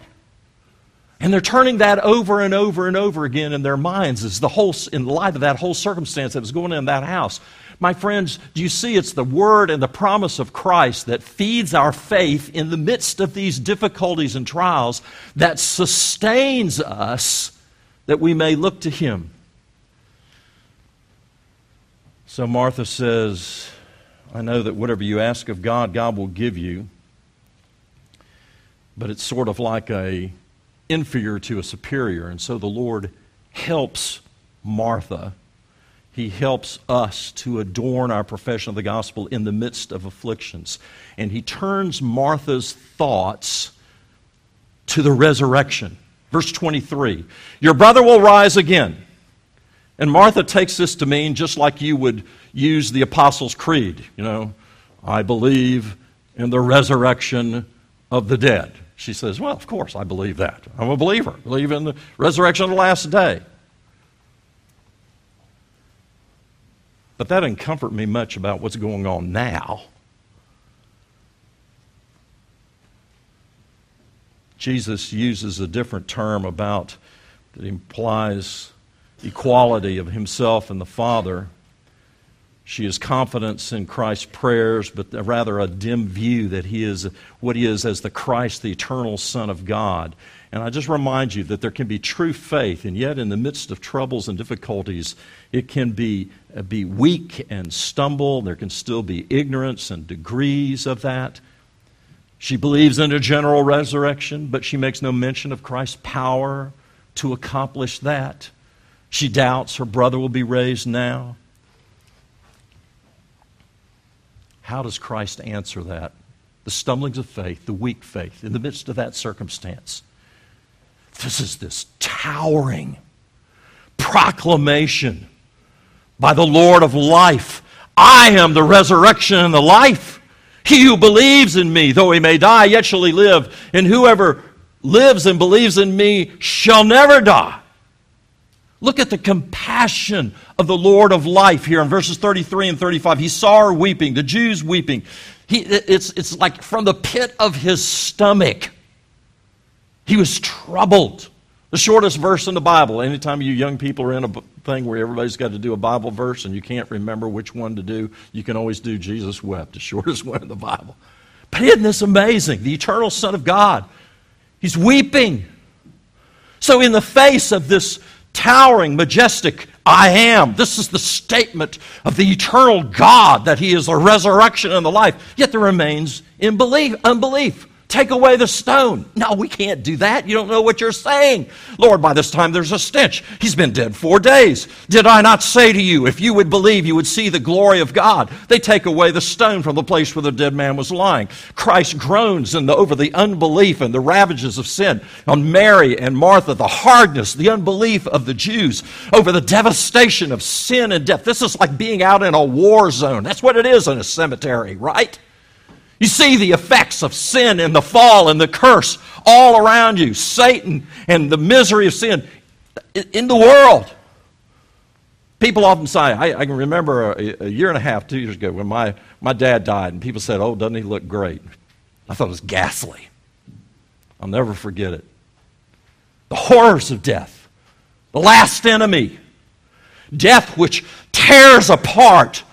And they're turning that over and over and over again in their minds as the whole, in light of that whole circumstance that was going on in that house. My friends, do you see it's the word and the promise of Christ that feeds our faith in the midst of these difficulties and trials that sustains us that we may look to him. So Martha says, I know that whatever you ask of God, God will give you. But it's sort of like a inferior to a superior. And so the Lord helps Martha. He helps us to adorn our profession of the gospel in the midst of afflictions. And he turns Martha's thoughts to the resurrection. Verse 23 Your brother will rise again. And Martha takes this to mean just like you would use the Apostles' Creed. You know, I believe in the resurrection of the dead. She says, Well, of course, I believe that. I'm a believer. I believe in the resurrection of the last day. But that didn't comfort me much about what's going on now. Jesus uses a different term about that implies equality of himself and the Father. She has confidence in Christ's prayers, but rather a dim view that he is what he is as the Christ, the eternal Son of God. And I just remind you that there can be true faith, and yet in the midst of troubles and difficulties, it can be, uh, be weak and stumble. There can still be ignorance and degrees of that. She believes in a general resurrection, but she makes no mention of Christ's power to accomplish that. She doubts her brother will be raised now. How does Christ answer that? The stumblings of faith, the weak faith, in the midst of that circumstance. This is this towering proclamation by the Lord of life I am the resurrection and the life. He who believes in me, though he may die, yet shall he live. And whoever lives and believes in me shall never die. Look at the compassion of the Lord of life here in verses 33 and 35. He saw her weeping, the Jews weeping. He, it's, it's like from the pit of his stomach. He was troubled. The shortest verse in the Bible. Anytime you young people are in a thing where everybody's got to do a Bible verse and you can't remember which one to do, you can always do Jesus wept, the [LAUGHS] shortest one in the Bible. But isn't this amazing? The eternal Son of God, he's weeping. So, in the face of this towering, majestic I am, this is the statement of the eternal God that he is the resurrection and the life, yet there remains in belief, unbelief. Take away the stone. No, we can't do that. You don't know what you're saying. Lord, by this time there's a stench. He's been dead four days. Did I not say to you, if you would believe, you would see the glory of God? They take away the stone from the place where the dead man was lying. Christ groans the, over the unbelief and the ravages of sin on Mary and Martha, the hardness, the unbelief of the Jews, over the devastation of sin and death. This is like being out in a war zone. That's what it is in a cemetery, right? You see the effects of sin and the fall and the curse all around you, Satan and the misery of sin in the world. People often say, I, I can remember a, a, year and a half, two years ago, when my, my dad died, and people said, Oh, doesn't he look great? I thought it was ghastly. I'll never forget it. The horrors of death, the last enemy, death which tears apart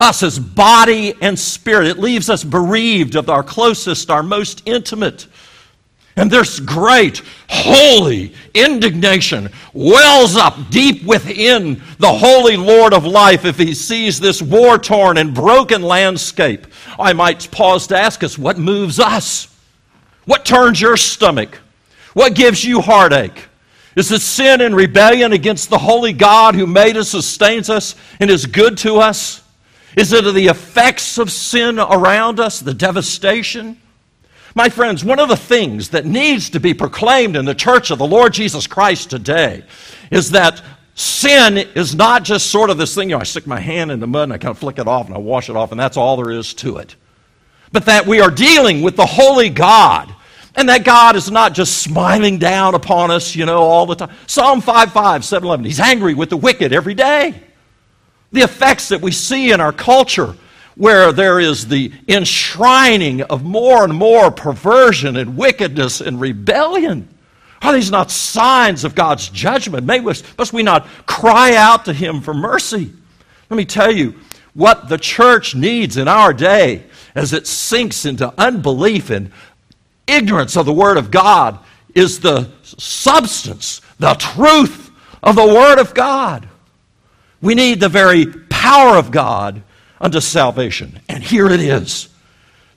us as body and spirit. It leaves us bereaved of our closest, our most intimate. And this great, holy indignation wells up deep within the holy Lord of life if he sees this war torn and broken landscape. I might pause to ask us what moves us? What turns your stomach? What gives you heartache? Is it sin and rebellion against the holy God who made us, sustains us, and is good to us? Is it the effects of sin around us, the devastation? My friends, one of the things that needs to be proclaimed in the church of the Lord Jesus Christ today is that sin is not just sort of this thing, you know, I stick my hand in the mud and I kind of flick it off and I wash it off, and that's all there is to it. But that we are dealing with the holy God. And that God is not just smiling down upon us, you know, all the time. Psalm 5 5, 7 11. He's angry with the wicked every day. The effects that we see in our culture where there is the enshrining of more and more perversion and wickedness and rebellion. Are these not signs of God's judgment? May, must we not cry out to Him for mercy? Let me tell you what the church needs in our day as it sinks into unbelief and ignorance of the Word of God is the substance, the truth of the Word of God. We need the very power of God unto salvation. And here it is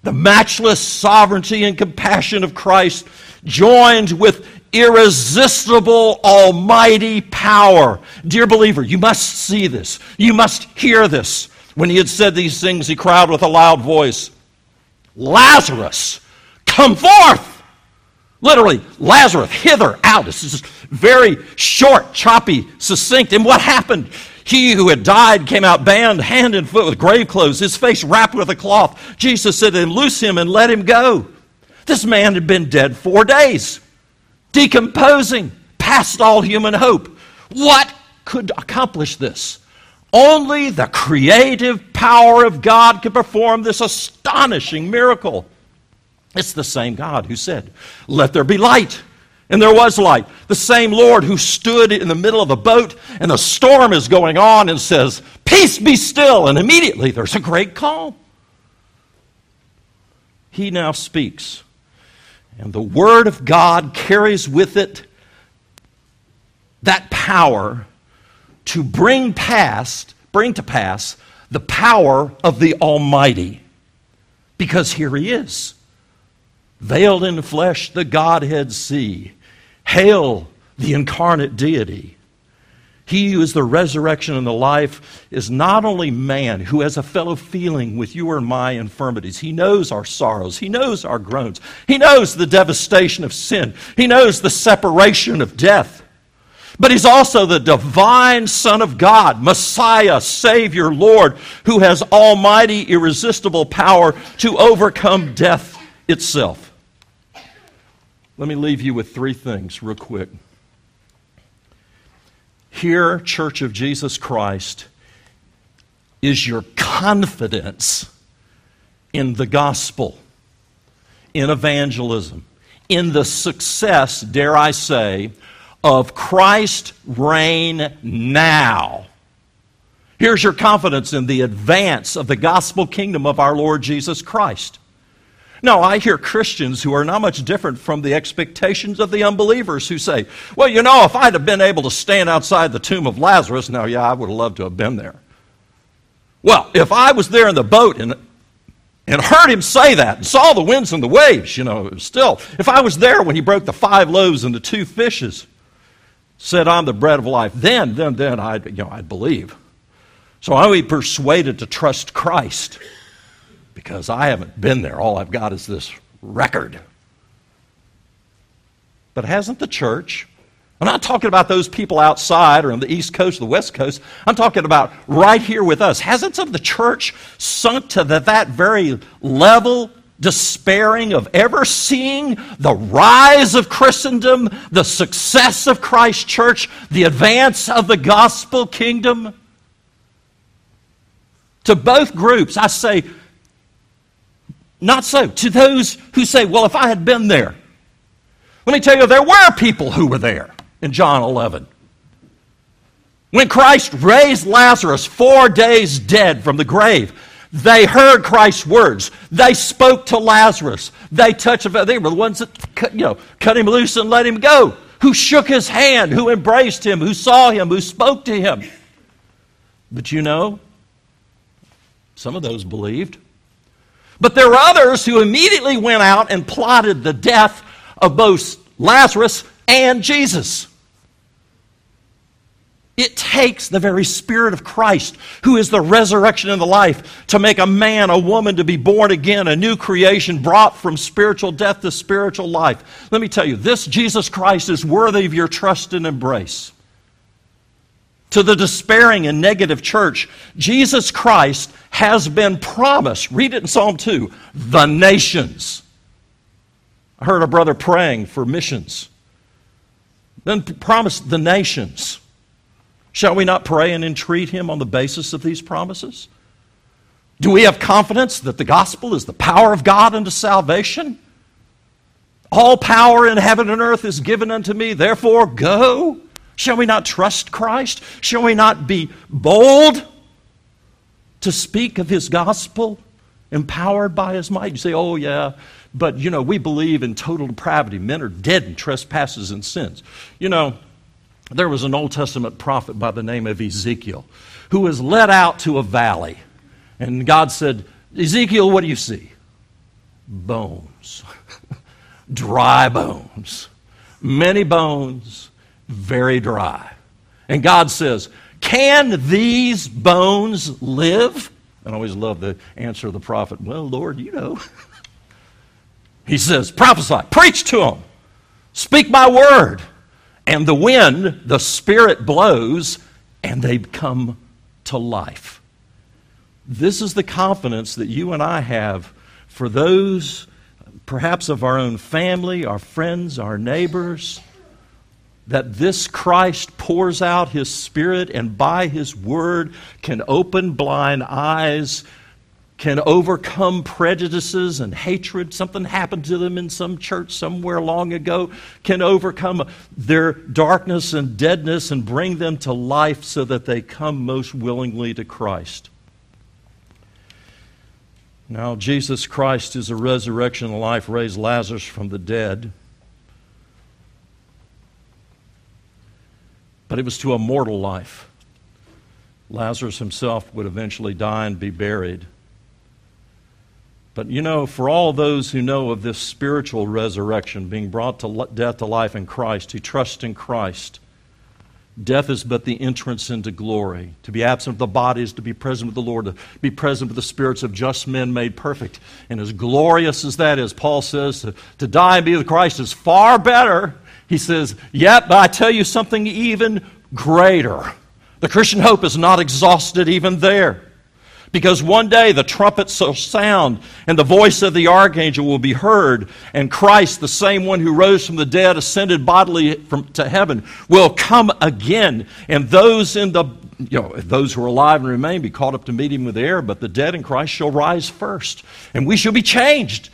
the matchless sovereignty and compassion of Christ, joined with irresistible almighty power. Dear believer, you must see this. You must hear this. When he had said these things, he cried with a loud voice, Lazarus, come forth! Literally, Lazarus, hither, out. This is very short, choppy, succinct. And what happened? He who had died came out bound hand and foot with grave clothes, his face wrapped with a cloth. Jesus said to him, Loose him and let him go. This man had been dead four days, decomposing, past all human hope. What could accomplish this? Only the creative power of God could perform this astonishing miracle. It's the same God who said, Let there be light. And there was light. The same Lord who stood in the middle of a boat and the storm is going on and says, Peace be still. And immediately there's a great calm. He now speaks. And the Word of God carries with it that power to bring past, bring to pass the power of the Almighty. Because here he is, veiled in flesh, the Godhead see Hail the incarnate deity. He who is the resurrection and the life is not only man who has a fellow feeling with you or my infirmities. He knows our sorrows. He knows our groans. He knows the devastation of sin. He knows the separation of death. But he's also the divine Son of God, Messiah, Savior, Lord, who has almighty, irresistible power to overcome death itself. Let me leave you with three things, real quick. Here, Church of Jesus Christ, is your confidence in the gospel, in evangelism, in the success, dare I say, of Christ reign now. Here's your confidence in the advance of the gospel kingdom of our Lord Jesus Christ. Now, I hear Christians who are not much different from the expectations of the unbelievers who say, well, you know, if I'd have been able to stand outside the tomb of Lazarus, now, yeah, I would have loved to have been there. Well, if I was there in the boat and, and heard him say that and saw the winds and the waves, you know, still, if I was there when he broke the five loaves and the two fishes, said, I'm the bread of life, then, then, then I'd, you know, I'd believe. So I would be persuaded to trust Christ because I haven't been there. All I've got is this record. But hasn't the church? I'm not talking about those people outside or on the East Coast or the West Coast. I'm talking about right here with us. Hasn't some of the church sunk to the, that very level, despairing of ever seeing the rise of Christendom, the success of Christ's church, the advance of the gospel kingdom? To both groups, I say, not so. To those who say, well, if I had been there. Let me tell you, there were people who were there in John 11. When Christ raised Lazarus four days dead from the grave, they heard Christ's words. They spoke to Lazarus. They touched him. They were the ones that cut, you know, cut him loose and let him go, who shook his hand, who embraced him, who saw him, who spoke to him. But you know, some of those believed. But there were others who immediately went out and plotted the death of both Lazarus and Jesus. It takes the very Spirit of Christ, who is the resurrection and the life, to make a man, a woman to be born again, a new creation brought from spiritual death to spiritual life. Let me tell you, this Jesus Christ is worthy of your trust and embrace. To the despairing and negative church, Jesus Christ has been promised. Read it in Psalm 2 the nations. I heard a brother praying for missions. Then promised the nations. Shall we not pray and entreat him on the basis of these promises? Do we have confidence that the gospel is the power of God unto salvation? All power in heaven and earth is given unto me, therefore go. Shall we not trust Christ? Shall we not be bold to speak of his gospel, empowered by his might? You say, oh, yeah, but you know, we believe in total depravity. Men are dead in trespasses and sins. You know, there was an Old Testament prophet by the name of Ezekiel who was led out to a valley. And God said, Ezekiel, what do you see? Bones. [LAUGHS] dry bones. Many bones, very dry. And God says, Can these bones live? And I always love the answer of the prophet, Well, Lord, you know. [LAUGHS] he says, Prophesy, preach to them, speak my word and the wind, the Spirit blows, and they come to life. This is the confidence that you and I have for those, perhaps of our own family, our friends, our neighbors, that this Christ pours out His Spirit and by His Word can open blind eyes, can overcome prejudices and hatred. Something happened to them in some church somewhere long ago, can overcome their darkness and deadness and bring them to life so that they come most willingly to Christ. Now, Jesus Christ is a resurrection life, raised Lazarus from the dead. But it was to a mortal life. Lazarus himself would eventually die and be buried. But you know, for all those who know of this spiritual resurrection, being brought to death to life in Christ, who trust in Christ, death is but the entrance into glory. To be absent of the body is to be present with the Lord, to be present with the spirits of just men made perfect. And as glorious as that is, Paul says, to, to die and be with Christ is far better. He says, Yep, but I tell you something even greater. The Christian hope is not exhausted even there. Because one day the trumpet shall sound, and the voice of the archangel will be heard, and Christ, the same one who rose from the dead, ascended bodily from, to heaven, will come again. And those in the you know, those who are alive and remain be caught up to meet him with the air, but the dead in Christ shall rise first. And we shall be changed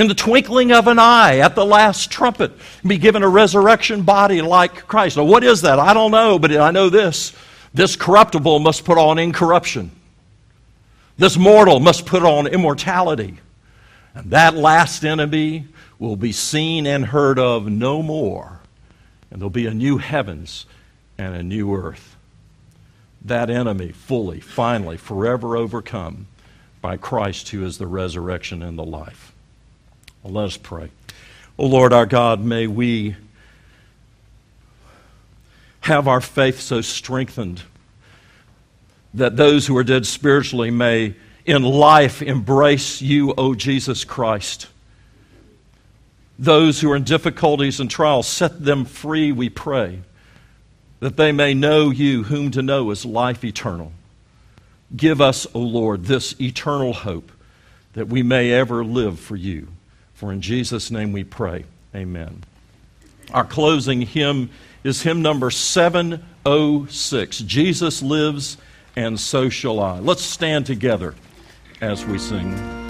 in the twinkling of an eye at the last trumpet, be given a resurrection body like Christ. Now, what is that? I don't know, but I know this. This corruptible must put on incorruption. This mortal must put on immortality. And that last enemy will be seen and heard of no more. And there'll be a new heavens and a new earth. That enemy fully, finally, forever overcome by Christ, who is the resurrection and the life. Well, let us pray. O oh Lord our God, may we have our faith so strengthened that those who are dead spiritually may in life embrace you, O Jesus Christ. Those who are in difficulties and trials, set them free, we pray, that they may know you, whom to know is life eternal. Give us, O Lord, this eternal hope that we may ever live for you. For in Jesus' name we pray. Amen. Our closing hymn is hymn number 706 Jesus lives and so shall I. Let's stand together as we sing.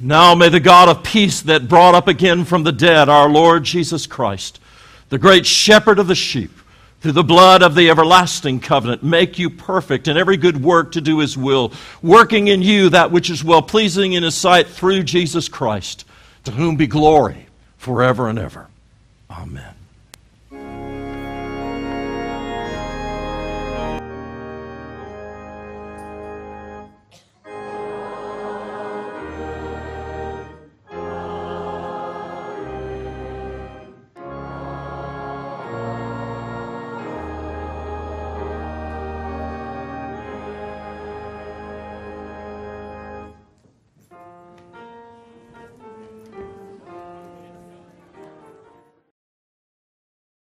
Now may the God of peace that brought up again from the dead our Lord Jesus Christ, the great shepherd of the sheep, through the blood of the everlasting covenant, make you perfect in every good work to do his will, working in you that which is well pleasing in his sight through Jesus Christ, to whom be glory forever and ever. Amen.